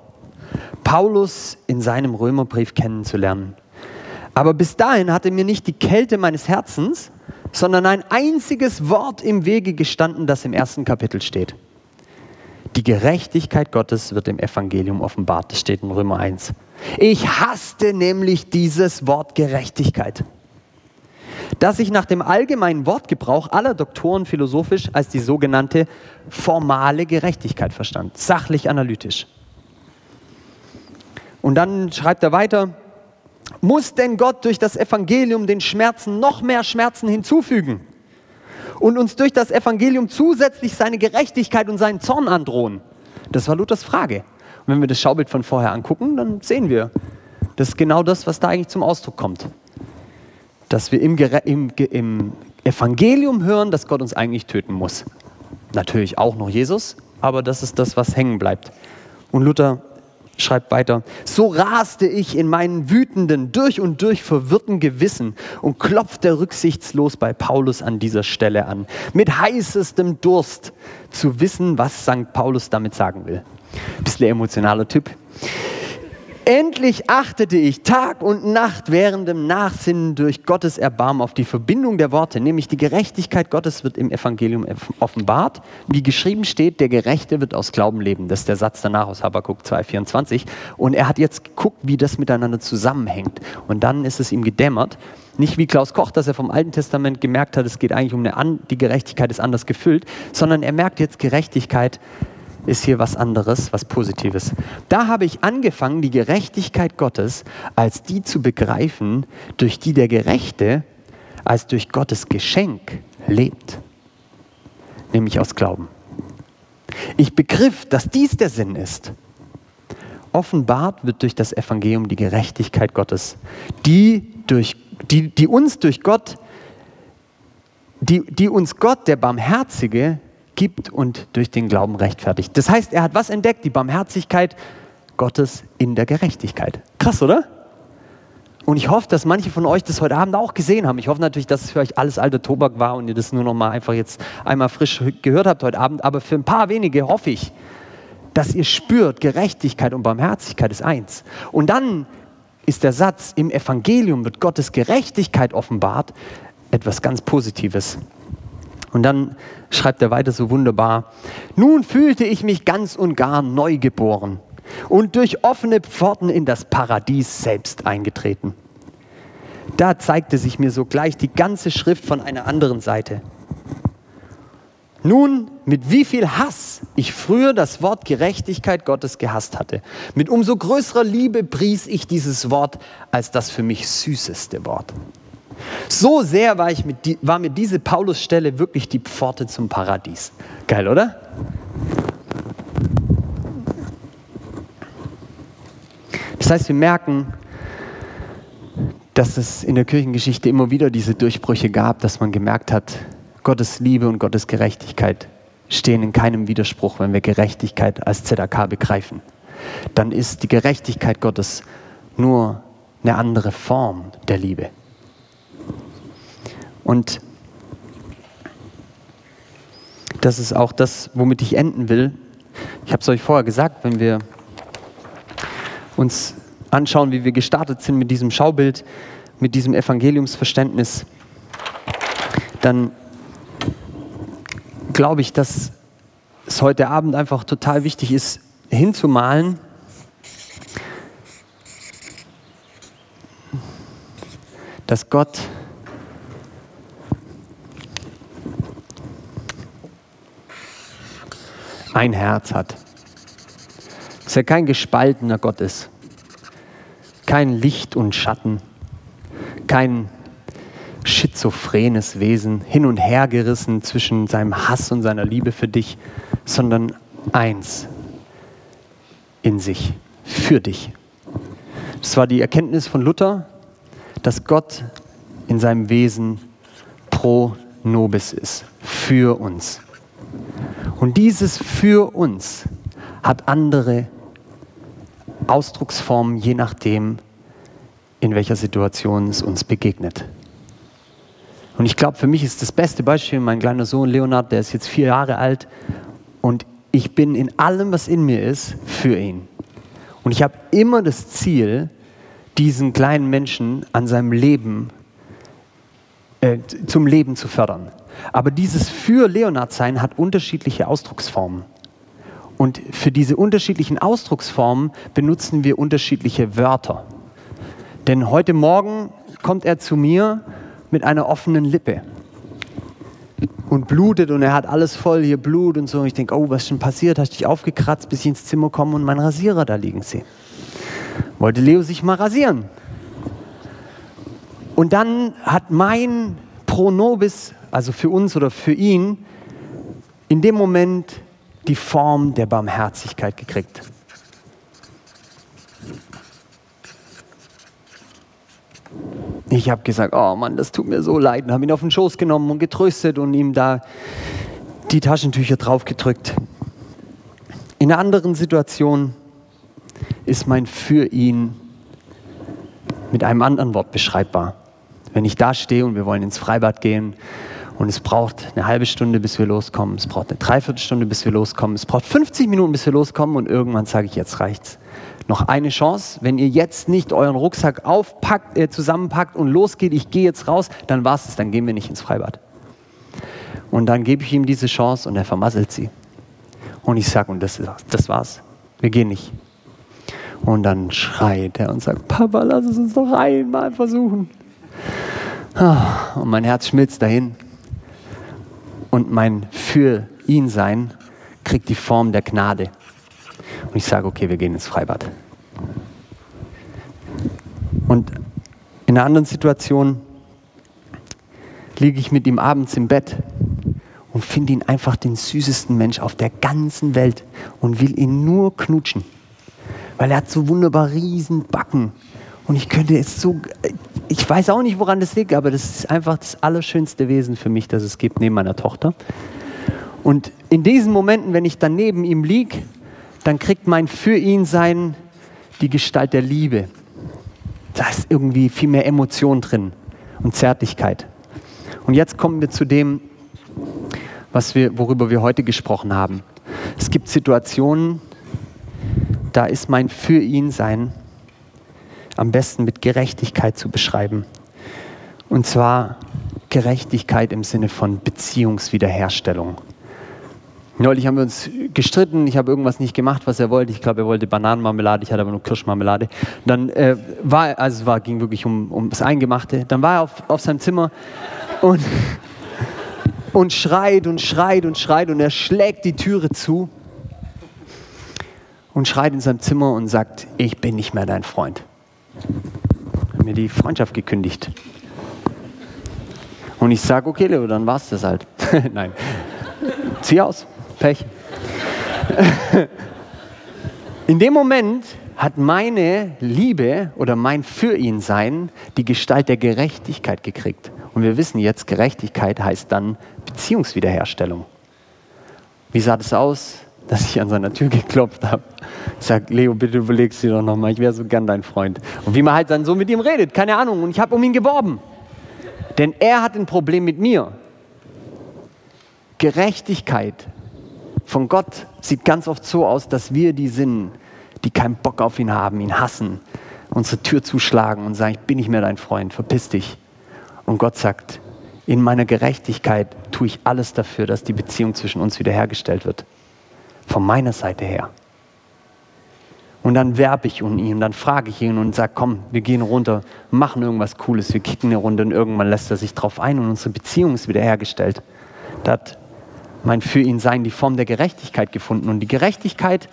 Paulus in seinem Römerbrief kennenzulernen. Aber bis dahin hatte mir nicht die Kälte meines Herzens, sondern ein einziges Wort im Wege gestanden, das im ersten Kapitel steht. Die Gerechtigkeit Gottes wird im Evangelium offenbart. Das steht in Römer 1. Ich hasste nämlich dieses Wort Gerechtigkeit. das sich nach dem allgemeinen Wortgebrauch aller Doktoren philosophisch als die sogenannte formale Gerechtigkeit verstand, sachlich analytisch. Und dann schreibt er weiter, muss denn Gott durch das Evangelium den Schmerzen noch mehr Schmerzen hinzufügen und uns durch das Evangelium zusätzlich seine Gerechtigkeit und seinen Zorn androhen? Das war Luthers Frage. Und wenn wir das Schaubild von vorher angucken, dann sehen wir, das ist genau das, was da eigentlich zum Ausdruck kommt. Dass wir im, im, im Evangelium hören, dass Gott uns eigentlich töten muss. Natürlich auch noch Jesus, aber das ist das, was hängen bleibt. Und Luther schreibt weiter, so raste ich in meinen wütenden, durch und durch verwirrten Gewissen und klopfte rücksichtslos bei Paulus an dieser Stelle an, mit heißestem Durst zu wissen, was St. Paulus damit sagen will. Bisschen emotionaler Typ. Endlich achtete ich Tag und Nacht während dem Nachsinnen durch Gottes Erbarmen auf die Verbindung der Worte, nämlich die Gerechtigkeit Gottes wird im Evangelium offenbart. Wie geschrieben steht, der Gerechte wird aus Glauben leben. Das ist der Satz danach aus Habakkuk 2,24. Und er hat jetzt geguckt, wie das miteinander zusammenhängt. Und dann ist es ihm gedämmert. Nicht wie Klaus Koch, dass er vom Alten Testament gemerkt hat, es geht eigentlich um eine, die Gerechtigkeit ist anders gefüllt, sondern er merkt jetzt Gerechtigkeit ist hier was anderes, was Positives. Da habe ich angefangen, die Gerechtigkeit Gottes als die zu begreifen, durch die der Gerechte als durch Gottes Geschenk lebt, nämlich aus Glauben. Ich begriff, dass dies der Sinn ist. Offenbart wird durch das Evangelium die Gerechtigkeit Gottes, die, durch, die, die uns durch Gott, die, die uns Gott, der Barmherzige, gibt und durch den Glauben rechtfertigt. Das heißt, er hat was entdeckt? Die Barmherzigkeit Gottes in der Gerechtigkeit. Krass, oder? Und ich hoffe, dass manche von euch das heute Abend auch gesehen haben. Ich hoffe natürlich, dass es für euch alles alte Tobak war und ihr das nur noch mal einfach jetzt einmal frisch gehört habt heute Abend. Aber für ein paar wenige hoffe ich, dass ihr spürt, Gerechtigkeit und Barmherzigkeit ist eins. Und dann ist der Satz, im Evangelium wird Gottes Gerechtigkeit offenbart, etwas ganz Positives. Und dann schreibt er weiter so wunderbar, nun fühlte ich mich ganz und gar neugeboren und durch offene Pforten in das Paradies selbst eingetreten. Da zeigte sich mir sogleich die ganze Schrift von einer anderen Seite. Nun, mit wie viel Hass ich früher das Wort Gerechtigkeit Gottes gehasst hatte, mit umso größerer Liebe pries ich dieses Wort als das für mich süßeste Wort. So sehr war, ich mit die, war mir diese Paulusstelle wirklich die Pforte zum Paradies. Geil, oder? Das heißt, wir merken, dass es in der Kirchengeschichte immer wieder diese Durchbrüche gab, dass man gemerkt hat, Gottes Liebe und Gottes Gerechtigkeit stehen in keinem Widerspruch, wenn wir Gerechtigkeit als ZAK begreifen. Dann ist die Gerechtigkeit Gottes nur eine andere Form der Liebe. Und das ist auch das, womit ich enden will. Ich habe es euch vorher gesagt, wenn wir uns anschauen, wie wir gestartet sind mit diesem Schaubild, mit diesem Evangeliumsverständnis, dann glaube ich, dass es heute Abend einfach total wichtig ist, hinzumalen, dass Gott ein Herz hat. Dass er kein gespaltener Gott ist. Kein Licht und Schatten. Kein schizophrenes Wesen, hin und her gerissen zwischen seinem Hass und seiner Liebe für dich, sondern eins in sich, für dich. Das war die Erkenntnis von Luther, dass Gott in seinem Wesen pro nobis ist, für uns. Und dieses für uns hat andere Ausdrucksformen, je nachdem, in welcher Situation es uns begegnet. Und ich glaube, für mich ist das beste Beispiel mein kleiner Sohn Leonard, der ist jetzt vier Jahre alt und ich bin in allem, was in mir ist, für ihn. Und ich habe immer das Ziel, diesen kleinen Menschen an seinem Leben, äh, zum Leben zu fördern. Aber dieses für Leonard sein hat unterschiedliche Ausdrucksformen. Und für diese unterschiedlichen Ausdrucksformen benutzen wir unterschiedliche Wörter. Denn heute Morgen kommt er zu mir mit einer offenen Lippe und blutet und er hat alles voll hier Blut und so. Und ich denke, oh, was ist schon passiert? Hast dich aufgekratzt, bis ich ins Zimmer komme und meinen Rasierer da liegen sehe. Wollte Leo sich mal rasieren. Und dann hat mein Pronobis, also für uns oder für ihn, in dem Moment die Form der Barmherzigkeit gekriegt. Ich habe gesagt, oh Mann, das tut mir so leid und habe ihn auf den Schoß genommen und getröstet und ihm da die Taschentücher draufgedrückt. In einer anderen Situation ist mein für ihn mit einem anderen Wort beschreibbar. Wenn ich da stehe und wir wollen ins Freibad gehen und es braucht eine halbe Stunde, bis wir loskommen, es braucht eine Dreiviertelstunde, bis wir loskommen, es braucht 50 Minuten, bis wir loskommen und irgendwann sage ich, jetzt reicht's noch eine Chance. Wenn ihr jetzt nicht euren Rucksack aufpackt, äh, zusammenpackt und losgeht, ich gehe jetzt raus, dann war es, dann gehen wir nicht ins Freibad. Und dann gebe ich ihm diese Chance und er vermasselt sie. Und ich sage, und das, das war's. Wir gehen nicht. Und dann schreit er und sagt, Papa, lass es uns doch einmal versuchen. Ah, und mein Herz schmilzt dahin. Und mein für ihn sein kriegt die Form der Gnade. Und ich sage, okay, wir gehen ins Freibad. Und in einer anderen Situation liege ich mit ihm abends im Bett und finde ihn einfach den süßesten Mensch auf der ganzen Welt und will ihn nur knutschen. Weil er hat so wunderbar riesen Backen. Und ich könnte es so, ich weiß auch nicht, woran das liegt, aber das ist einfach das allerschönste Wesen für mich, das es gibt, neben meiner Tochter. Und in diesen Momenten, wenn ich dann neben ihm liege dann kriegt mein für ihn sein die Gestalt der Liebe. Da ist irgendwie viel mehr Emotion drin und Zärtlichkeit. Und jetzt kommen wir zu dem, was wir, worüber wir heute gesprochen haben. Es gibt Situationen, da ist mein für ihn sein am besten mit Gerechtigkeit zu beschreiben. Und zwar Gerechtigkeit im Sinne von Beziehungswiederherstellung. Neulich haben wir uns gestritten, ich habe irgendwas nicht gemacht, was er wollte. Ich glaube, er wollte Bananenmarmelade, ich hatte aber nur Kirschmarmelade. Dann äh, war, also es ging wirklich um, um das Eingemachte. Dann war er auf, auf seinem Zimmer und, <laughs> und schreit und schreit und schreit und er schlägt die Türe zu und schreit in seinem Zimmer und sagt, ich bin nicht mehr dein Freund. Hat mir die Freundschaft gekündigt. Und ich sage, okay, Leo, dann war es das halt. <laughs> Nein, zieh aus. Pech. In dem Moment hat meine Liebe oder mein für ihn sein die Gestalt der Gerechtigkeit gekriegt. Und wir wissen jetzt, Gerechtigkeit heißt dann Beziehungswiederherstellung. Wie sah das aus, dass ich an seiner Tür geklopft habe? Ich sage, Leo, bitte überlegst dir doch nochmal, ich wäre so gern dein Freund. Und wie man halt dann so mit ihm redet, keine Ahnung. Und ich habe um ihn geworben. Denn er hat ein Problem mit mir. Gerechtigkeit von Gott sieht ganz oft so aus, dass wir die sind, die keinen Bock auf ihn haben, ihn hassen, unsere Tür zuschlagen und sagen, ich bin nicht mehr dein Freund, verpiss dich. Und Gott sagt, in meiner Gerechtigkeit tue ich alles dafür, dass die Beziehung zwischen uns wiederhergestellt wird. Von meiner Seite her. Und dann werbe ich um ihn, dann frage ich ihn und sage, komm, wir gehen runter, machen irgendwas Cooles, wir kicken eine Runde und irgendwann lässt er sich drauf ein und unsere Beziehung ist wiederhergestellt. Da hat mein für ihn Sein die Form der Gerechtigkeit gefunden. Und die Gerechtigkeit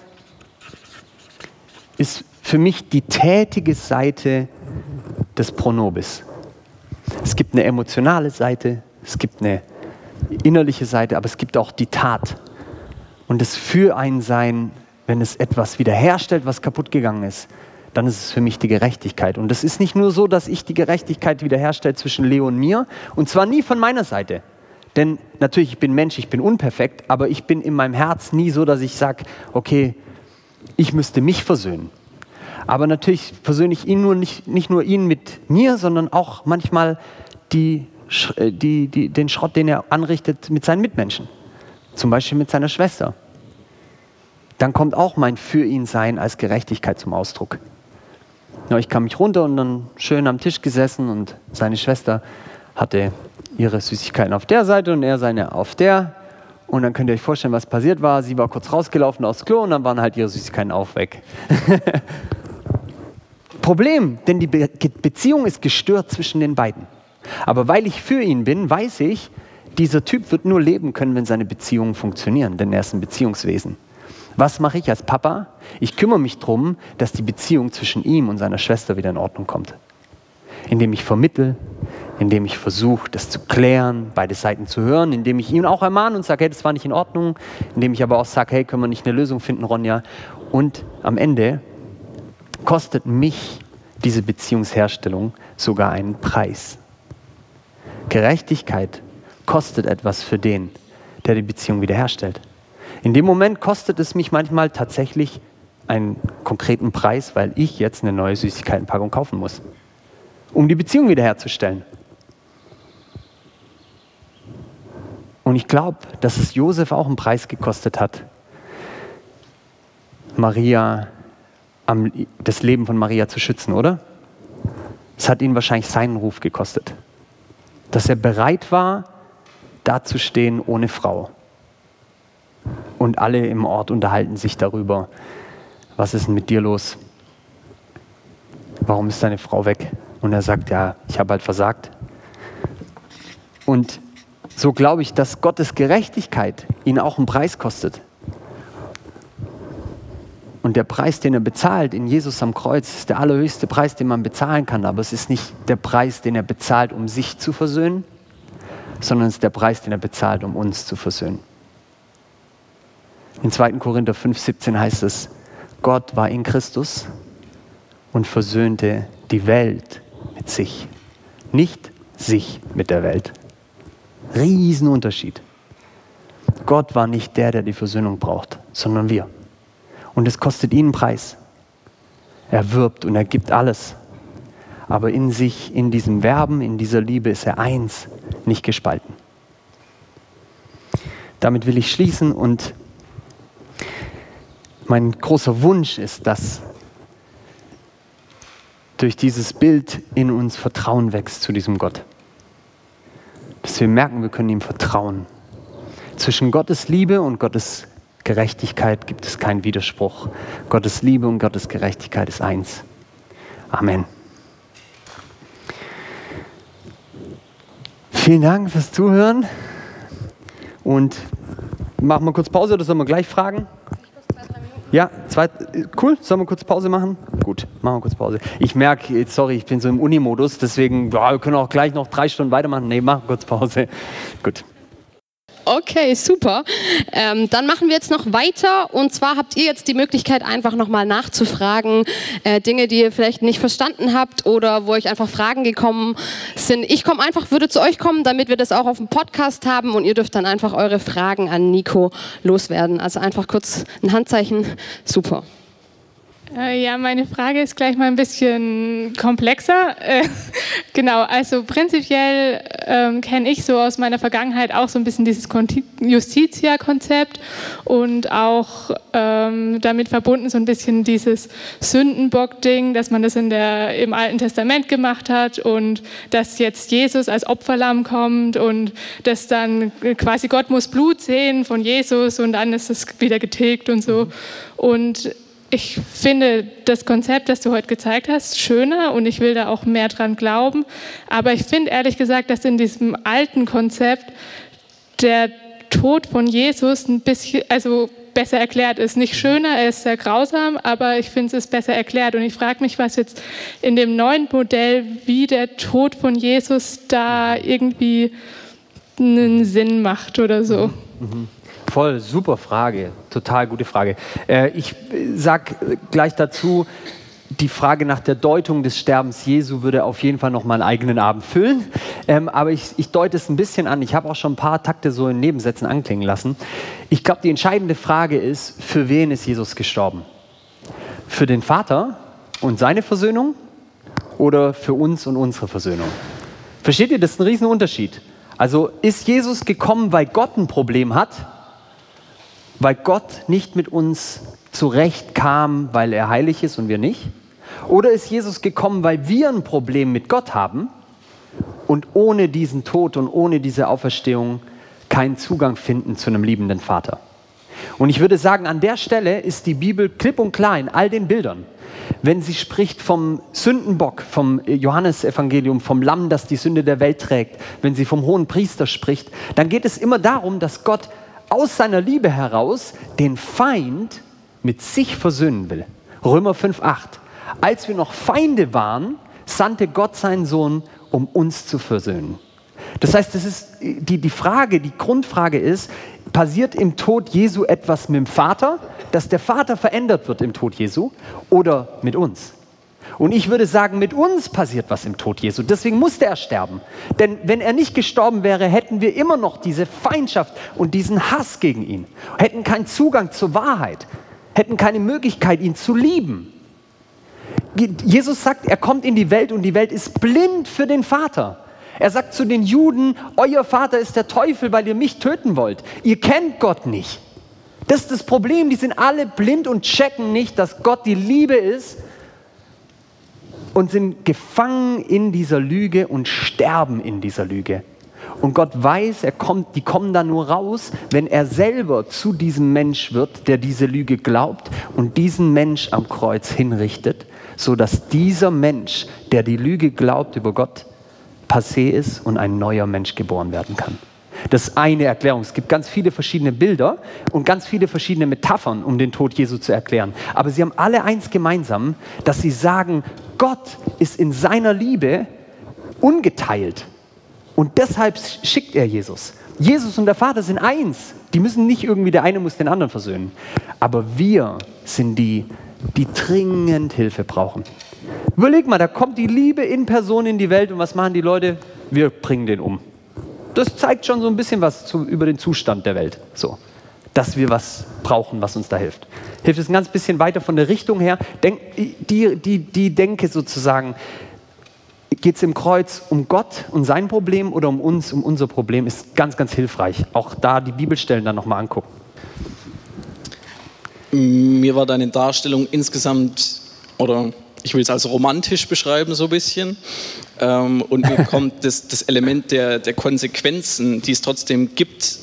ist für mich die tätige Seite des Pronobis. Es gibt eine emotionale Seite, es gibt eine innerliche Seite, aber es gibt auch die Tat. Und das für ein Sein, wenn es etwas wiederherstellt, was kaputt gegangen ist, dann ist es für mich die Gerechtigkeit. Und es ist nicht nur so, dass ich die Gerechtigkeit wiederherstelle zwischen Leo und mir, und zwar nie von meiner Seite. Denn natürlich, ich bin Mensch, ich bin unperfekt, aber ich bin in meinem Herz nie so, dass ich sage, okay, ich müsste mich versöhnen. Aber natürlich versöhne ich ihn nur nicht, nicht nur ihn mit mir, sondern auch manchmal die, äh, die, die, den Schrott, den er anrichtet mit seinen Mitmenschen. Zum Beispiel mit seiner Schwester. Dann kommt auch mein Für ihn Sein als Gerechtigkeit zum Ausdruck. Ich kam mich runter und dann schön am Tisch gesessen und seine Schwester hatte ihre Süßigkeiten auf der Seite und er seine auf der. Und dann könnt ihr euch vorstellen, was passiert war. Sie war kurz rausgelaufen aufs Klo und dann waren halt ihre Süßigkeiten auch weg. <laughs> Problem, denn die Be Beziehung ist gestört zwischen den beiden. Aber weil ich für ihn bin, weiß ich, dieser Typ wird nur leben können, wenn seine Beziehungen funktionieren, denn er ist ein Beziehungswesen. Was mache ich als Papa? Ich kümmere mich darum, dass die Beziehung zwischen ihm und seiner Schwester wieder in Ordnung kommt. Indem ich vermittel, indem ich versuche, das zu klären, beide Seiten zu hören, indem ich ihn auch ermahne und sage, hey, das war nicht in Ordnung, indem ich aber auch sage, hey, können wir nicht eine Lösung finden, Ronja? Und am Ende kostet mich diese Beziehungsherstellung sogar einen Preis. Gerechtigkeit kostet etwas für den, der die Beziehung wiederherstellt. In dem Moment kostet es mich manchmal tatsächlich einen konkreten Preis, weil ich jetzt eine neue Süßigkeitenpackung kaufen muss, um die Beziehung wiederherzustellen. Und ich glaube, dass es Josef auch einen Preis gekostet hat, Maria, das Leben von Maria zu schützen, oder? Es hat ihn wahrscheinlich seinen Ruf gekostet, dass er bereit war, dazustehen ohne Frau. Und alle im Ort unterhalten sich darüber, was ist denn mit dir los? Warum ist deine Frau weg? Und er sagt, ja, ich habe halt versagt. Und so glaube ich, dass Gottes Gerechtigkeit ihn auch einen Preis kostet. Und der Preis, den er bezahlt in Jesus am Kreuz, ist der allerhöchste Preis, den man bezahlen kann. Aber es ist nicht der Preis, den er bezahlt, um sich zu versöhnen, sondern es ist der Preis, den er bezahlt, um uns zu versöhnen. In 2. Korinther 5, 17 heißt es, Gott war in Christus und versöhnte die Welt mit sich, nicht sich mit der Welt. Riesenunterschied. Gott war nicht der, der die Versöhnung braucht, sondern wir. Und es kostet ihn einen Preis. Er wirbt und er gibt alles. Aber in sich, in diesem Werben, in dieser Liebe ist er eins, nicht gespalten. Damit will ich schließen und mein großer Wunsch ist, dass durch dieses Bild in uns Vertrauen wächst zu diesem Gott. Dass wir merken, wir können ihm vertrauen. Zwischen Gottes Liebe und Gottes Gerechtigkeit gibt es keinen Widerspruch. Gottes Liebe und Gottes Gerechtigkeit ist eins. Amen. Vielen Dank fürs Zuhören und machen wir kurz Pause oder sollen wir gleich fragen? Ja, zwei, cool. Sollen wir kurz Pause machen? Gut, machen wir kurz Pause. Ich merke, sorry, ich bin so im Unimodus, deswegen ja, wir können auch gleich noch drei Stunden weitermachen. Nee, machen kurz Pause. Gut. Okay, super. Ähm, dann machen wir jetzt noch weiter. Und zwar habt ihr jetzt die Möglichkeit, einfach nochmal nachzufragen. Äh, Dinge, die ihr vielleicht nicht verstanden habt oder wo euch einfach Fragen gekommen sind. Ich komme einfach, würde zu euch kommen, damit wir das auch auf dem Podcast haben. Und ihr dürft dann einfach eure Fragen an Nico loswerden. Also einfach kurz ein Handzeichen. Super. Äh, ja, meine Frage ist gleich mal ein bisschen komplexer. Äh, <laughs> genau, also prinzipiell ähm, kenne ich so aus meiner Vergangenheit auch so ein bisschen dieses Justitia-Konzept und auch ähm, damit verbunden so ein bisschen dieses Sündenbock-Ding, dass man das in der, im Alten Testament gemacht hat und dass jetzt Jesus als Opferlamm kommt und dass dann quasi Gott muss Blut sehen von Jesus und dann ist es wieder getilgt und so. Und ich finde das Konzept, das du heute gezeigt hast, schöner und ich will da auch mehr dran glauben. Aber ich finde ehrlich gesagt, dass in diesem alten Konzept der Tod von Jesus ein bisschen, also besser erklärt ist. Nicht schöner, er ist sehr grausam, aber ich finde es ist besser erklärt. Und ich frage mich, was jetzt in dem neuen Modell, wie der Tod von Jesus da irgendwie einen Sinn macht oder so. Mhm. Voll, super Frage, total gute Frage. Äh, ich sag gleich dazu, die Frage nach der Deutung des Sterbens Jesu würde auf jeden Fall noch mal einen eigenen Abend füllen. Ähm, aber ich, ich deute es ein bisschen an. Ich habe auch schon ein paar Takte so in Nebensätzen anklingen lassen. Ich glaube, die entscheidende Frage ist, für wen ist Jesus gestorben? Für den Vater und seine Versöhnung oder für uns und unsere Versöhnung? Versteht ihr, das ist ein Riesenunterschied. Also ist Jesus gekommen, weil Gott ein Problem hat weil Gott nicht mit uns zurechtkam, weil er heilig ist und wir nicht? Oder ist Jesus gekommen, weil wir ein Problem mit Gott haben und ohne diesen Tod und ohne diese Auferstehung keinen Zugang finden zu einem liebenden Vater? Und ich würde sagen, an der Stelle ist die Bibel klipp und klar in all den Bildern. wenn sie spricht vom Sündenbock, vom Johannesevangelium, vom Lamm, das die Sünde der Welt trägt, wenn sie vom hohen Priester spricht, dann geht es immer darum, dass Gott aus seiner Liebe heraus den Feind mit sich versöhnen will. Römer 5,8. Als wir noch Feinde waren, sandte Gott seinen Sohn, um uns zu versöhnen. Das heißt, das ist die, die Frage, die Grundfrage ist, passiert im Tod Jesu etwas mit dem Vater, dass der Vater verändert wird im Tod Jesu oder mit uns? Und ich würde sagen, mit uns passiert was im Tod Jesu. Deswegen musste er sterben. Denn wenn er nicht gestorben wäre, hätten wir immer noch diese Feindschaft und diesen Hass gegen ihn. Hätten keinen Zugang zur Wahrheit. Hätten keine Möglichkeit, ihn zu lieben. Jesus sagt, er kommt in die Welt und die Welt ist blind für den Vater. Er sagt zu den Juden, euer Vater ist der Teufel, weil ihr mich töten wollt. Ihr kennt Gott nicht. Das ist das Problem, die sind alle blind und checken nicht, dass Gott die Liebe ist und sind gefangen in dieser Lüge und sterben in dieser Lüge. Und Gott weiß, er kommt, die kommen da nur raus, wenn er selber zu diesem Mensch wird, der diese Lüge glaubt und diesen Mensch am Kreuz hinrichtet, sodass dieser Mensch, der die Lüge glaubt über Gott, passé ist und ein neuer Mensch geboren werden kann. Das ist eine Erklärung. Es gibt ganz viele verschiedene Bilder und ganz viele verschiedene Metaphern, um den Tod Jesu zu erklären. Aber sie haben alle eins gemeinsam, dass sie sagen, Gott ist in seiner Liebe ungeteilt. Und deshalb schickt er Jesus. Jesus und der Vater sind eins. Die müssen nicht irgendwie, der eine muss den anderen versöhnen. Aber wir sind die, die dringend Hilfe brauchen. Überleg mal, da kommt die Liebe in Person in die Welt und was machen die Leute? Wir bringen den um. Das zeigt schon so ein bisschen was zu, über den Zustand der Welt. So, dass wir was brauchen, was uns da hilft. Hilft es ein ganz bisschen weiter von der Richtung her. Denk, die, die, die Denke sozusagen, geht es im Kreuz um Gott und sein Problem oder um uns, um unser Problem, ist ganz, ganz hilfreich. Auch da die Bibelstellen dann nochmal angucken. Mir war deine Darstellung insgesamt, oder ich will es als romantisch beschreiben, so ein bisschen. Ähm, und mir kommt das, das Element der, der Konsequenzen, die es trotzdem gibt,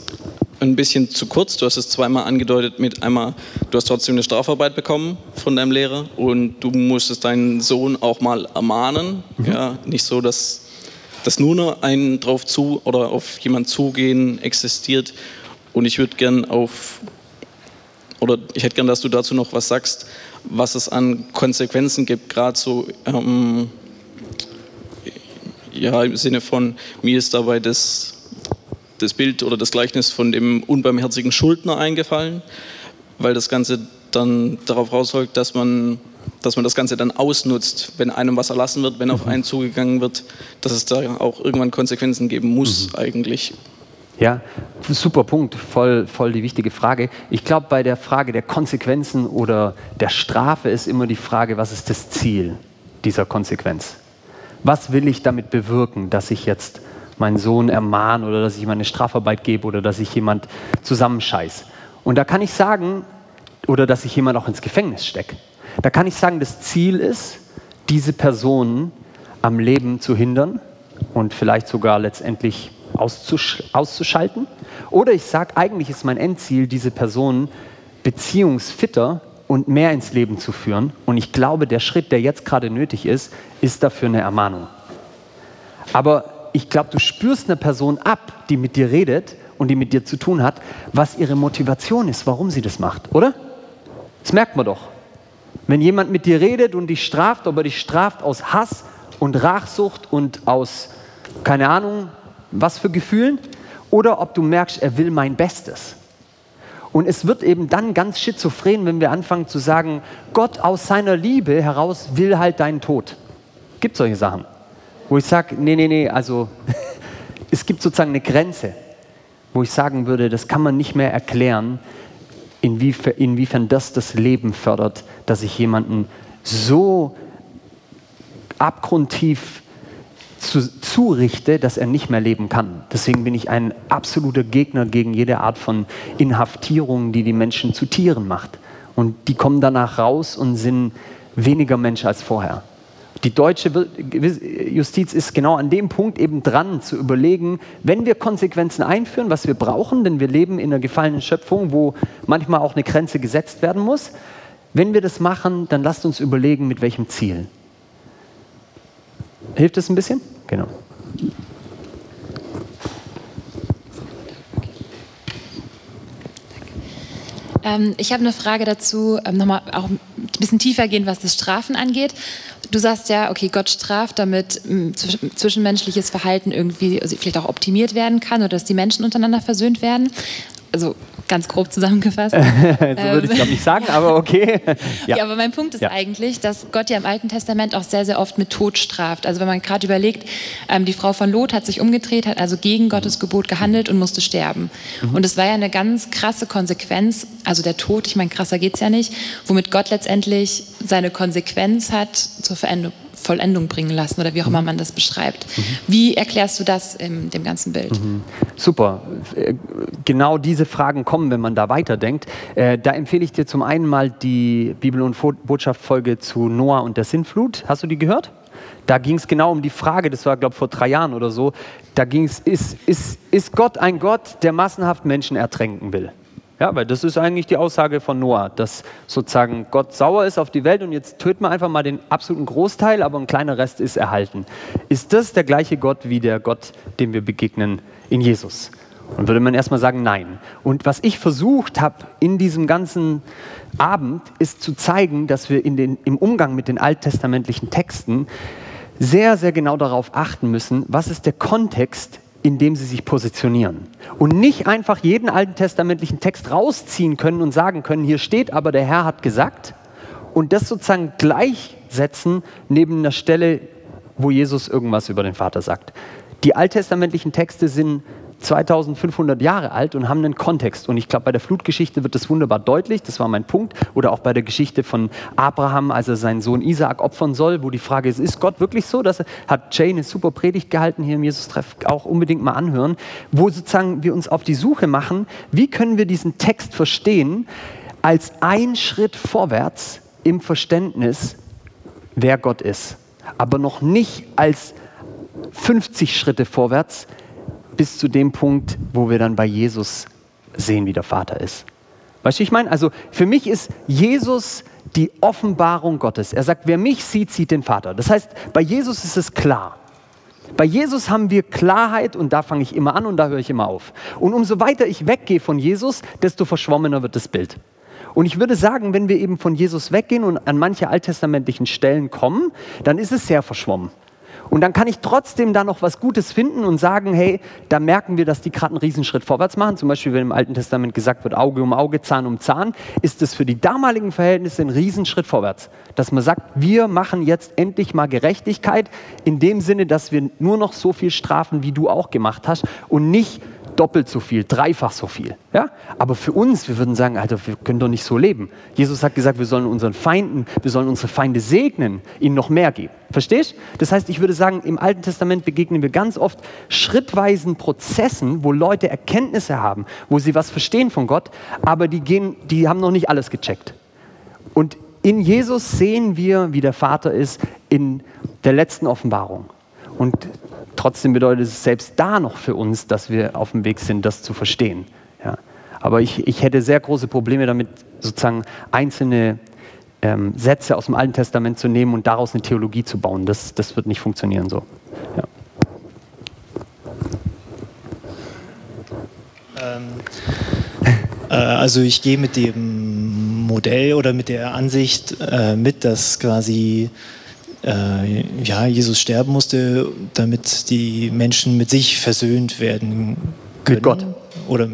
ein bisschen zu kurz. Du hast es zweimal angedeutet mit einmal, du hast trotzdem eine Strafarbeit bekommen von deinem Lehrer und du musstest deinen Sohn auch mal ermahnen. Mhm. Ja, nicht so, dass, dass nur noch ein drauf zu oder auf jemand zugehen existiert. Und ich würde gern auf, oder ich hätte gern, dass du dazu noch was sagst, was es an Konsequenzen gibt, gerade so ähm, ja, im Sinne von, mir ist dabei das, das Bild oder das Gleichnis von dem unbarmherzigen Schuldner eingefallen, weil das Ganze dann darauf rausfolgt, dass man, dass man das Ganze dann ausnutzt, wenn einem was erlassen wird, wenn auf mhm. einen zugegangen wird, dass es da auch irgendwann Konsequenzen geben muss mhm. eigentlich. Ja, super Punkt, voll, voll die wichtige Frage. Ich glaube, bei der Frage der Konsequenzen oder der Strafe ist immer die Frage, was ist das Ziel dieser Konsequenz? Was will ich damit bewirken, dass ich jetzt meinen Sohn ermahne oder dass ich ihm eine Strafarbeit gebe oder dass ich jemand zusammenscheiß? Und da kann ich sagen, oder dass ich jemand auch ins Gefängnis stecke. Da kann ich sagen, das Ziel ist, diese Person am Leben zu hindern und vielleicht sogar letztendlich auszusch auszuschalten. Oder ich sage, eigentlich ist mein Endziel, diese Person beziehungsfitter und mehr ins Leben zu führen. Und ich glaube, der Schritt, der jetzt gerade nötig ist, ist dafür eine Ermahnung. Aber ich glaube, du spürst eine Person ab, die mit dir redet und die mit dir zu tun hat, was ihre Motivation ist, warum sie das macht, oder? Das merkt man doch. Wenn jemand mit dir redet und dich straft, ob er dich straft aus Hass und Rachsucht und aus, keine Ahnung, was für Gefühlen, oder ob du merkst, er will mein Bestes. Und es wird eben dann ganz schizophren, wenn wir anfangen zu sagen, Gott aus seiner Liebe heraus will halt deinen Tod. Gibt solche Sachen, wo ich sage, nee, nee, nee, also <laughs> es gibt sozusagen eine Grenze, wo ich sagen würde, das kann man nicht mehr erklären, inwiefern, inwiefern das das Leben fördert, dass ich jemanden so abgrundtief zu, zurichte, dass er nicht mehr leben kann. Deswegen bin ich ein absoluter Gegner gegen jede Art von Inhaftierung, die die Menschen zu Tieren macht. Und die kommen danach raus und sind weniger Mensch als vorher. Die deutsche Justiz ist genau an dem Punkt eben dran zu überlegen, wenn wir Konsequenzen einführen, was wir brauchen, denn wir leben in einer gefallenen Schöpfung, wo manchmal auch eine Grenze gesetzt werden muss, Wenn wir das machen, dann lasst uns überlegen, mit welchem Ziel. Hilft das ein bisschen? Genau. Ähm, ich habe eine Frage dazu, ähm, nochmal auch ein bisschen tiefer gehen, was das Strafen angeht. Du sagst ja, okay, Gott straft, damit m, zwischenmenschliches Verhalten irgendwie also vielleicht auch optimiert werden kann oder dass die Menschen untereinander versöhnt werden. Also ganz grob zusammengefasst. <laughs> so würde ich es glaube nicht sagen, aber okay. <laughs> Ja. ja. aber mein Punkt ist ja. eigentlich, dass Gott ja im Alten Testament auch sehr, sehr oft mit Tod straft. Also wenn man gerade überlegt, ähm, die Frau von Lot hat sich umgedreht, hat also gegen Gottes Gebot gehandelt und musste sterben. Mhm. Und es war ja eine ganz krasse Konsequenz, also der Tod, ich meine, krasser geht es ja nicht, womit Gott letztendlich seine Konsequenz hat zur Veränderung Vollendung bringen lassen oder wie auch immer mhm. man das beschreibt. Mhm. Wie erklärst du das in dem ganzen Bild? Mhm. Super. Äh, genau diese Fragen kommen, wenn man da weiterdenkt. Äh, da empfehle ich dir zum einen mal die Bibel- und Botschaft-Folge zu Noah und der Sintflut. Hast du die gehört? Da ging es genau um die Frage, das war, glaube ich, vor drei Jahren oder so. Da ging es, ist, ist, ist Gott ein Gott, der massenhaft Menschen ertränken will? Ja, weil das ist eigentlich die Aussage von Noah, dass sozusagen Gott sauer ist auf die Welt und jetzt töten wir einfach mal den absoluten Großteil, aber ein kleiner Rest ist erhalten. Ist das der gleiche Gott wie der Gott, dem wir begegnen in Jesus? Und würde man erstmal sagen, nein. Und was ich versucht habe in diesem ganzen Abend, ist zu zeigen, dass wir in den, im Umgang mit den alttestamentlichen Texten sehr, sehr genau darauf achten müssen, was ist der Kontext, in dem sie sich positionieren. Und nicht einfach jeden alten testamentlichen Text rausziehen können und sagen können, hier steht aber, der Herr hat gesagt, und das sozusagen gleichsetzen neben einer Stelle, wo Jesus irgendwas über den Vater sagt. Die alttestamentlichen Texte sind 2500 Jahre alt und haben einen Kontext. Und ich glaube, bei der Flutgeschichte wird das wunderbar deutlich. Das war mein Punkt. Oder auch bei der Geschichte von Abraham, als er seinen Sohn Isaak opfern soll, wo die Frage ist, ist Gott wirklich so? Das hat Jay eine super Predigt gehalten hier im Jesus-Treff, auch unbedingt mal anhören, wo sozusagen wir uns auf die Suche machen, wie können wir diesen Text verstehen als ein Schritt vorwärts im Verständnis, wer Gott ist. Aber noch nicht als 50 Schritte vorwärts, bis zu dem Punkt, wo wir dann bei Jesus sehen, wie der Vater ist. Weißt du, ich meine, also für mich ist Jesus die Offenbarung Gottes. Er sagt, wer mich sieht, sieht den Vater. Das heißt, bei Jesus ist es klar. Bei Jesus haben wir Klarheit und da fange ich immer an und da höre ich immer auf. Und umso weiter ich weggehe von Jesus, desto verschwommener wird das Bild. Und ich würde sagen, wenn wir eben von Jesus weggehen und an manche alttestamentlichen Stellen kommen, dann ist es sehr verschwommen. Und dann kann ich trotzdem da noch was Gutes finden und sagen, hey, da merken wir, dass die gerade einen Riesenschritt vorwärts machen. Zum Beispiel, wenn im Alten Testament gesagt wird, Auge um Auge, Zahn um Zahn, ist es für die damaligen Verhältnisse ein Riesenschritt vorwärts. Dass man sagt, wir machen jetzt endlich mal Gerechtigkeit in dem Sinne, dass wir nur noch so viel strafen, wie du auch gemacht hast und nicht doppelt so viel, dreifach so viel. Ja? Aber für uns, wir würden sagen, Alter, wir können doch nicht so leben. Jesus hat gesagt, wir sollen unseren Feinden, wir sollen unsere Feinde segnen, ihnen noch mehr geben. Verstehst? Das heißt, ich würde sagen, im Alten Testament begegnen wir ganz oft schrittweisen Prozessen, wo Leute Erkenntnisse haben, wo sie was verstehen von Gott, aber die, gehen, die haben noch nicht alles gecheckt. Und in Jesus sehen wir, wie der Vater ist in der letzten Offenbarung. Und trotzdem bedeutet es selbst da noch für uns, dass wir auf dem Weg sind, das zu verstehen. Ja. Aber ich, ich hätte sehr große Probleme damit, sozusagen einzelne ähm, Sätze aus dem Alten Testament zu nehmen und daraus eine Theologie zu bauen. Das, das wird nicht funktionieren so. Ja. Ähm, äh, also ich gehe mit dem Modell oder mit der Ansicht äh, mit, dass quasi äh, ja, Jesus sterben musste, damit die Menschen mit sich versöhnt werden können. Mit Gott. Oder,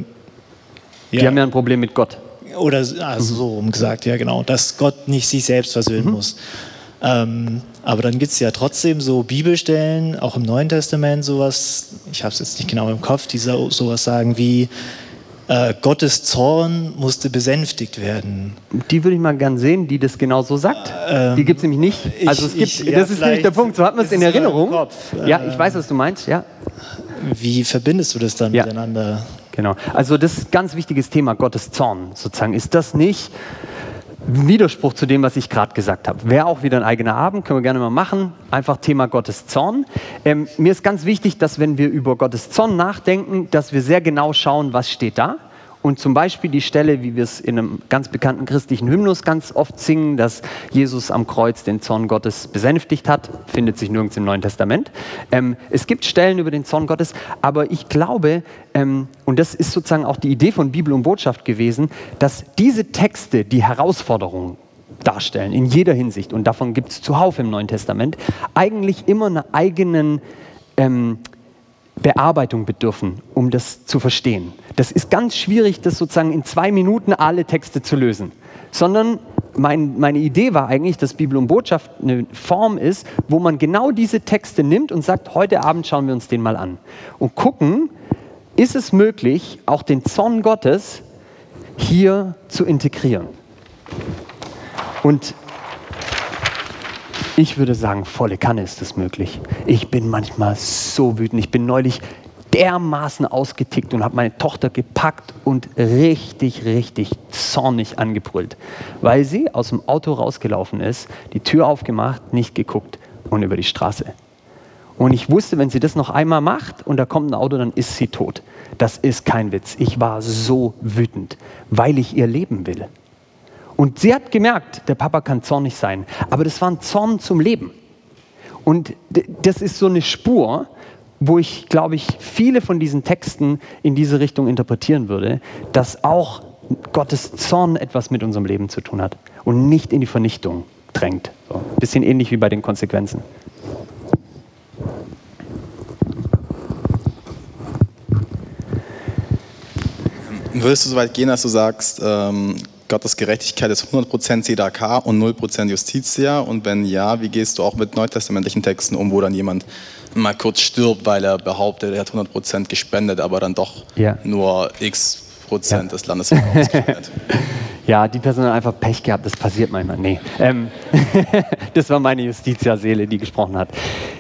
ja. Die haben ja ein Problem mit Gott. Oder also so rum gesagt, ja genau, dass Gott nicht sich selbst versöhnen mhm. muss. Ähm, aber dann gibt es ja trotzdem so Bibelstellen, auch im Neuen Testament sowas, ich habe es jetzt nicht genau im Kopf, die so, sowas sagen wie, äh, Gottes Zorn musste besänftigt werden. Die würde ich mal gern sehen, die das genau so sagt. Ähm, die gibt es nämlich nicht. Also es gibt, ich, ja, das ist nämlich der Punkt, so hat man es in Erinnerung. Ja, ich weiß, was du meinst, ja. Wie verbindest du das dann ja. miteinander? Genau. Also das ist ein ganz wichtiges Thema, Gottes Zorn sozusagen. Ist das nicht Widerspruch zu dem, was ich gerade gesagt habe. Wäre auch wieder ein eigener Abend, können wir gerne mal machen. Einfach Thema Gottes Zorn. Ähm, mir ist ganz wichtig, dass wenn wir über Gottes Zorn nachdenken, dass wir sehr genau schauen, was steht da Und zum Beispiel die Stelle, wie wir es in einem ganz bekannten christlichen Hymnus ganz oft singen, dass Jesus am Kreuz den Zorn Gottes besänftigt hat, findet sich nirgends im Neuen Testament. Ähm, es gibt Stellen über den Zorn Gottes, aber ich glaube, ähm, und das ist sozusagen auch die Idee von Bibel und Botschaft gewesen, dass diese Texte die Herausforderungen darstellen, in jeder Hinsicht, und davon gibt es zuhauf im Neuen Testament, eigentlich immer eine eigenen ähm, Bearbeitung bedürfen, um das zu verstehen. Das ist ganz schwierig, das sozusagen in zwei Minuten alle Texte zu lösen, sondern mein, meine Idee war eigentlich, dass Bibel und Botschaft eine Form ist, wo man genau diese Texte nimmt und sagt, heute Abend schauen wir uns den mal an und gucken, ist es möglich, auch den Zorn Gottes hier zu integrieren. Und ich würde sagen, volle Kanne ist es möglich. Ich bin manchmal so wütend. Ich bin neulich dermaßen ausgetickt und habe meine Tochter gepackt und richtig, richtig zornig angebrüllt, weil sie aus dem Auto rausgelaufen ist, die Tür aufgemacht, nicht geguckt und über die Straße. Und ich wusste, wenn sie das noch einmal macht und da kommt ein Auto, dann ist sie tot. Das ist kein Witz. Ich war so wütend, weil ich ihr Leben will. Und sie hat gemerkt, der Papa kann zornig sein, aber das war ein Zorn zum Leben. Und das ist so eine Spur, wo ich, glaube ich, viele von diesen Texten in diese Richtung interpretieren würde, dass auch Gottes Zorn etwas mit unserem Leben zu tun hat und nicht in die Vernichtung drängt. So, bisschen ähnlich wie bei den Konsequenzen. Würdest du so weit gehen, dass du sagst, ähm, Gottes Gerechtigkeit ist 100% CDK und 0% Justitia? Und wenn ja, wie gehst du auch mit neutestamentlichen Texten um, wo dann jemand mal kurz stirbt, weil er behauptet, er hat 100% gespendet, aber dann doch ja. nur x Prozent ja. des Landes gespendet? <laughs> Ja, die Person hat einfach Pech gehabt, das passiert manchmal. Nee. Ähm, <laughs> das war meine Justitia-Seele, die gesprochen hat.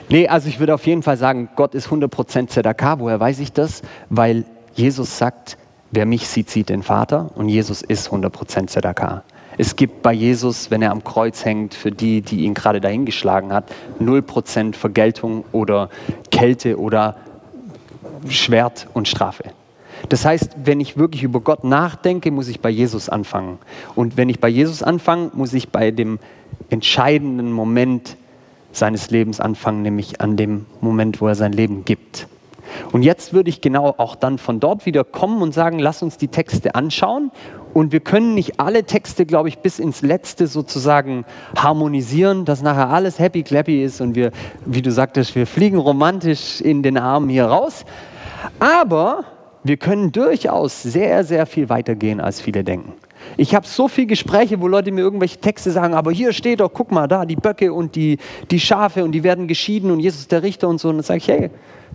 Nee, also ich würde auf jeden Fall sagen, Gott ist 100% ZDK. Woher weiß ich das? Weil Jesus sagt, Wer mich sieht, sieht den Vater und Jesus ist 100% Zedakah. Es gibt bei Jesus, wenn er am Kreuz hängt, für die, die ihn gerade dahingeschlagen hat, 0% Vergeltung oder Kälte oder Schwert und Strafe. Das heißt, wenn ich wirklich über Gott nachdenke, muss ich bei Jesus anfangen. Und wenn ich bei Jesus anfange, muss ich bei dem entscheidenden Moment seines Lebens anfangen, nämlich an dem Moment, wo er sein Leben gibt. Und jetzt würde ich genau auch dann von dort wieder kommen und sagen, lass uns die Texte anschauen. Und wir können nicht alle Texte, glaube ich, bis ins Letzte sozusagen harmonisieren, dass nachher alles happy clappy ist und wir, wie du sagtest, wir fliegen romantisch in den Armen hier raus. Aber wir können durchaus sehr, sehr viel weitergehen, als viele denken. Ich habe so viele Gespräche, wo Leute mir irgendwelche Texte sagen, aber hier steht doch, guck mal, da die Böcke und die, die Schafe und die werden geschieden und Jesus der Richter und so. Und dann sage ich, hey,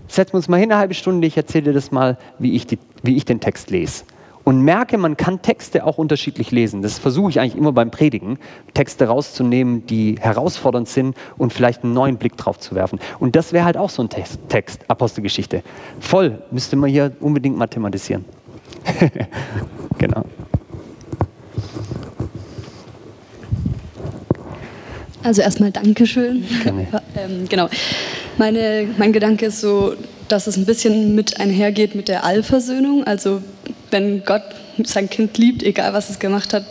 setzen wir uns mal hin eine halbe Stunde, ich erzähle dir das mal, wie ich, die, wie ich den Text lese. Und merke, man kann Texte auch unterschiedlich lesen. Das versuche ich eigentlich immer beim Predigen, Texte rauszunehmen, die herausfordernd sind und vielleicht einen neuen Blick drauf zu werfen. Und das wäre halt auch so ein Text, Text Apostelgeschichte. Voll, müsste man hier unbedingt mathematisieren. <laughs> genau. Also erstmal Dankeschön. Gerne. ähm, genau. Meine, mein Gedanke ist so, dass es ein bisschen mit einhergeht mit der Allversöhnung. Also wenn Gott sein Kind liebt, egal was es gemacht hat,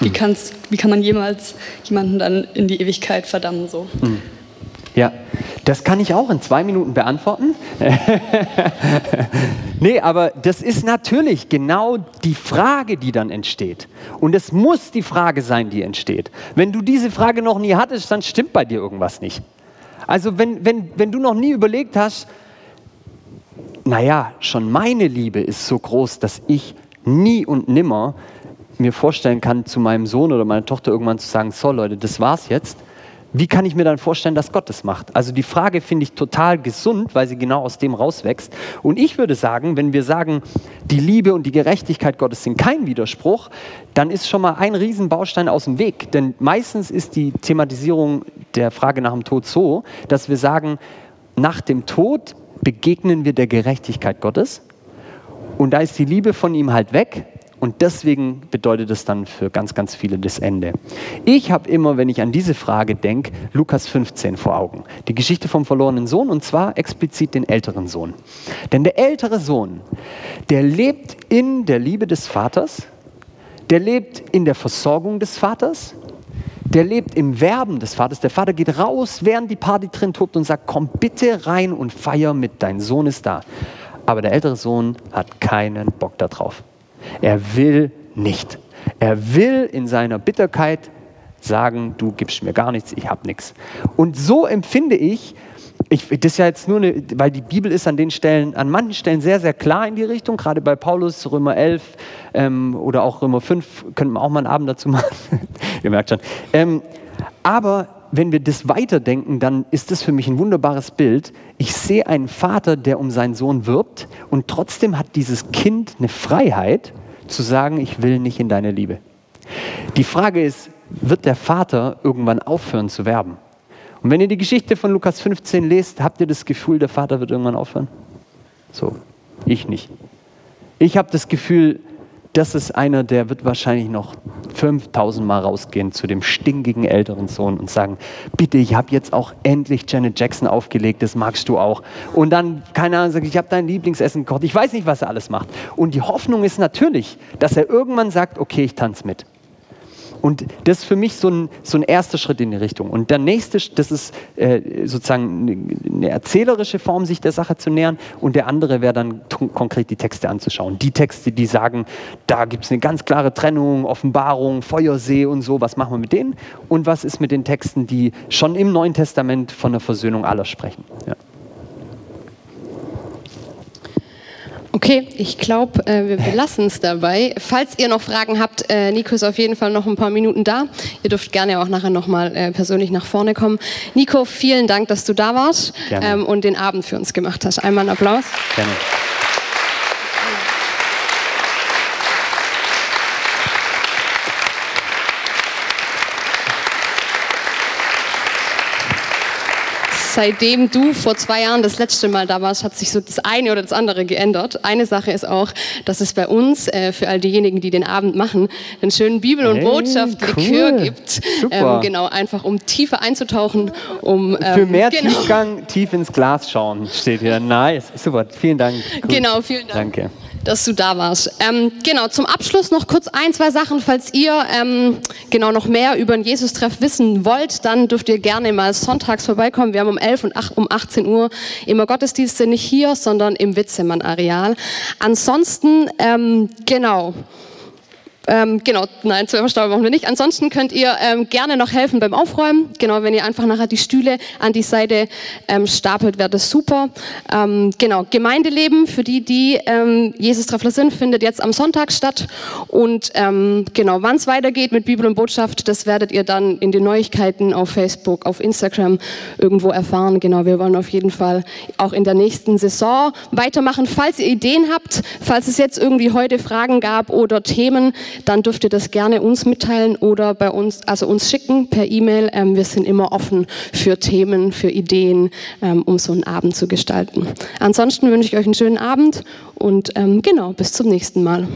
wie, hm. wie kann man jemals jemanden dann in die Ewigkeit verdammen? So? Mhm. Ja, das kann ich auch in zwei Minuten beantworten. <laughs> nee, aber das ist natürlich genau die Frage, die dann entsteht. Und es muss die Frage sein, die entsteht. Wenn du diese Frage noch nie hattest, dann stimmt bei dir irgendwas nicht. Also wenn, wenn, wenn du noch nie überlegt hast, naja, schon meine Liebe ist so groß, dass ich nie und nimmer mir vorstellen kann, zu meinem Sohn oder meiner Tochter irgendwann zu sagen, so Leute, das war's jetzt wie kann ich mir dann vorstellen, dass Gott das macht? Also die Frage finde ich total gesund, weil sie genau aus dem rauswächst. Und ich würde sagen, wenn wir sagen, die Liebe und die Gerechtigkeit Gottes sind kein Widerspruch, dann ist schon mal ein Riesenbaustein aus dem Weg. Denn meistens ist die Thematisierung der Frage nach dem Tod so, dass wir sagen, nach dem Tod begegnen wir der Gerechtigkeit Gottes und da ist die Liebe von ihm halt weg und deswegen bedeutet es dann für ganz, ganz viele das Ende. Ich habe immer, wenn ich an diese Frage denke, Lukas 15 vor Augen. Die Geschichte vom verlorenen Sohn und zwar explizit den älteren Sohn. Denn der ältere Sohn, der lebt in der Liebe des Vaters, der lebt in der Versorgung des Vaters, der lebt im Werben des Vaters. Der Vater geht raus, während die Party drin tobt und sagt, komm bitte rein und feier mit, dein Sohn ist da. Aber der ältere Sohn hat keinen Bock darauf. Er will nicht. Er will in seiner Bitterkeit sagen, du gibst mir gar nichts, ich habe nichts. Und so empfinde ich, ich, das ist ja jetzt nur eine, weil die Bibel ist an den Stellen, an manchen Stellen sehr, sehr klar in die Richtung, gerade bei Paulus, Römer 11 ähm, oder auch Römer 5, könnten wir auch mal einen Abend dazu machen. <laughs> Ihr merkt schon. Ähm, aber wenn wir das weiterdenken, dann ist das für mich ein wunderbares Bild. Ich sehe einen Vater, der um seinen Sohn wirbt und trotzdem hat dieses Kind eine Freiheit zu sagen, ich will nicht in deine Liebe. Die Frage ist, wird der Vater irgendwann aufhören zu werben? Und wenn ihr die Geschichte von Lukas 15 lest, habt ihr das Gefühl, der Vater wird irgendwann aufhören? So, ich nicht. Ich habe das Gefühl, das ist einer, der wird wahrscheinlich noch 5000 Mal rausgehen zu dem stinkigen älteren Sohn und sagen, bitte, ich habe jetzt auch endlich Janet Jackson aufgelegt, das magst du auch. Und dann, keine Ahnung, sagt, ich habe dein Lieblingsessen gekocht, ich weiß nicht, was er alles macht. Und die Hoffnung ist natürlich, dass er irgendwann sagt, okay, ich tanze mit. Und das ist für mich so ein, so ein erster Schritt in die Richtung. Und der nächste, das ist äh, sozusagen eine erzählerische Form, sich der Sache zu nähern. Und der andere wäre dann konkret die Texte anzuschauen. Die Texte, die sagen, da gibt es eine ganz klare Trennung, Offenbarung, Feuersee und so. Was machen wir mit denen? Und was ist mit den Texten, die schon im Neuen Testament von der Versöhnung aller sprechen? Ja. Okay, ich glaube, äh, wir belassen es dabei. Falls ihr noch Fragen habt, äh, Nico ist auf jeden Fall noch ein paar Minuten da. Ihr dürft gerne auch nachher nochmal äh, persönlich nach vorne kommen. Nico, vielen Dank, dass du da warst ähm, und den Abend für uns gemacht hast. Einmal einen Applaus. Gerne. Seitdem du vor zwei Jahren das letzte Mal da warst, hat sich so das eine oder das andere geändert. Eine Sache ist auch, dass es bei uns, äh, für all diejenigen, die den Abend machen, einen schönen Bibel- und hey, Botschaft-Likör cool. gibt. Ähm, genau, einfach um tiefer einzutauchen. Um, ähm, für mehr genau. Tiefgang tief ins Glas schauen, steht hier. Nice, super, vielen Dank. Gut. Genau, vielen Dank. Danke dass du da warst. Ähm, genau, zum Abschluss noch kurz ein, zwei Sachen. Falls ihr ähm, genau noch mehr über den Jesus-Treff wissen wollt, dann dürft ihr gerne mal sonntags vorbeikommen. Wir haben um 11 und 8, um 18 Uhr immer Gottesdienste, nicht hier, sondern im Witzemann-Areal. Ansonsten, ähm, genau, ähm, genau, nein, Stau machen wir nicht. Ansonsten könnt ihr ähm, gerne noch helfen beim Aufräumen. Genau, wenn ihr einfach nachher die Stühle an die Seite ähm, stapelt, wäre das super. Ähm, genau, Gemeindeleben für die, die ähm, Jesus-Treffler sind, findet jetzt am Sonntag statt. Und ähm, genau, wann es weitergeht mit Bibel und Botschaft, das werdet ihr dann in den Neuigkeiten auf Facebook, auf Instagram irgendwo erfahren. Genau, wir wollen auf jeden Fall auch in der nächsten Saison weitermachen. Falls ihr Ideen habt, falls es jetzt irgendwie heute Fragen gab oder Themen, dann dürft ihr das gerne uns mitteilen oder bei uns, also uns schicken per E-Mail. Ähm, wir sind immer offen für Themen, für Ideen, ähm, um so einen Abend zu gestalten. Ansonsten wünsche ich euch einen schönen Abend und ähm, genau, bis zum nächsten Mal.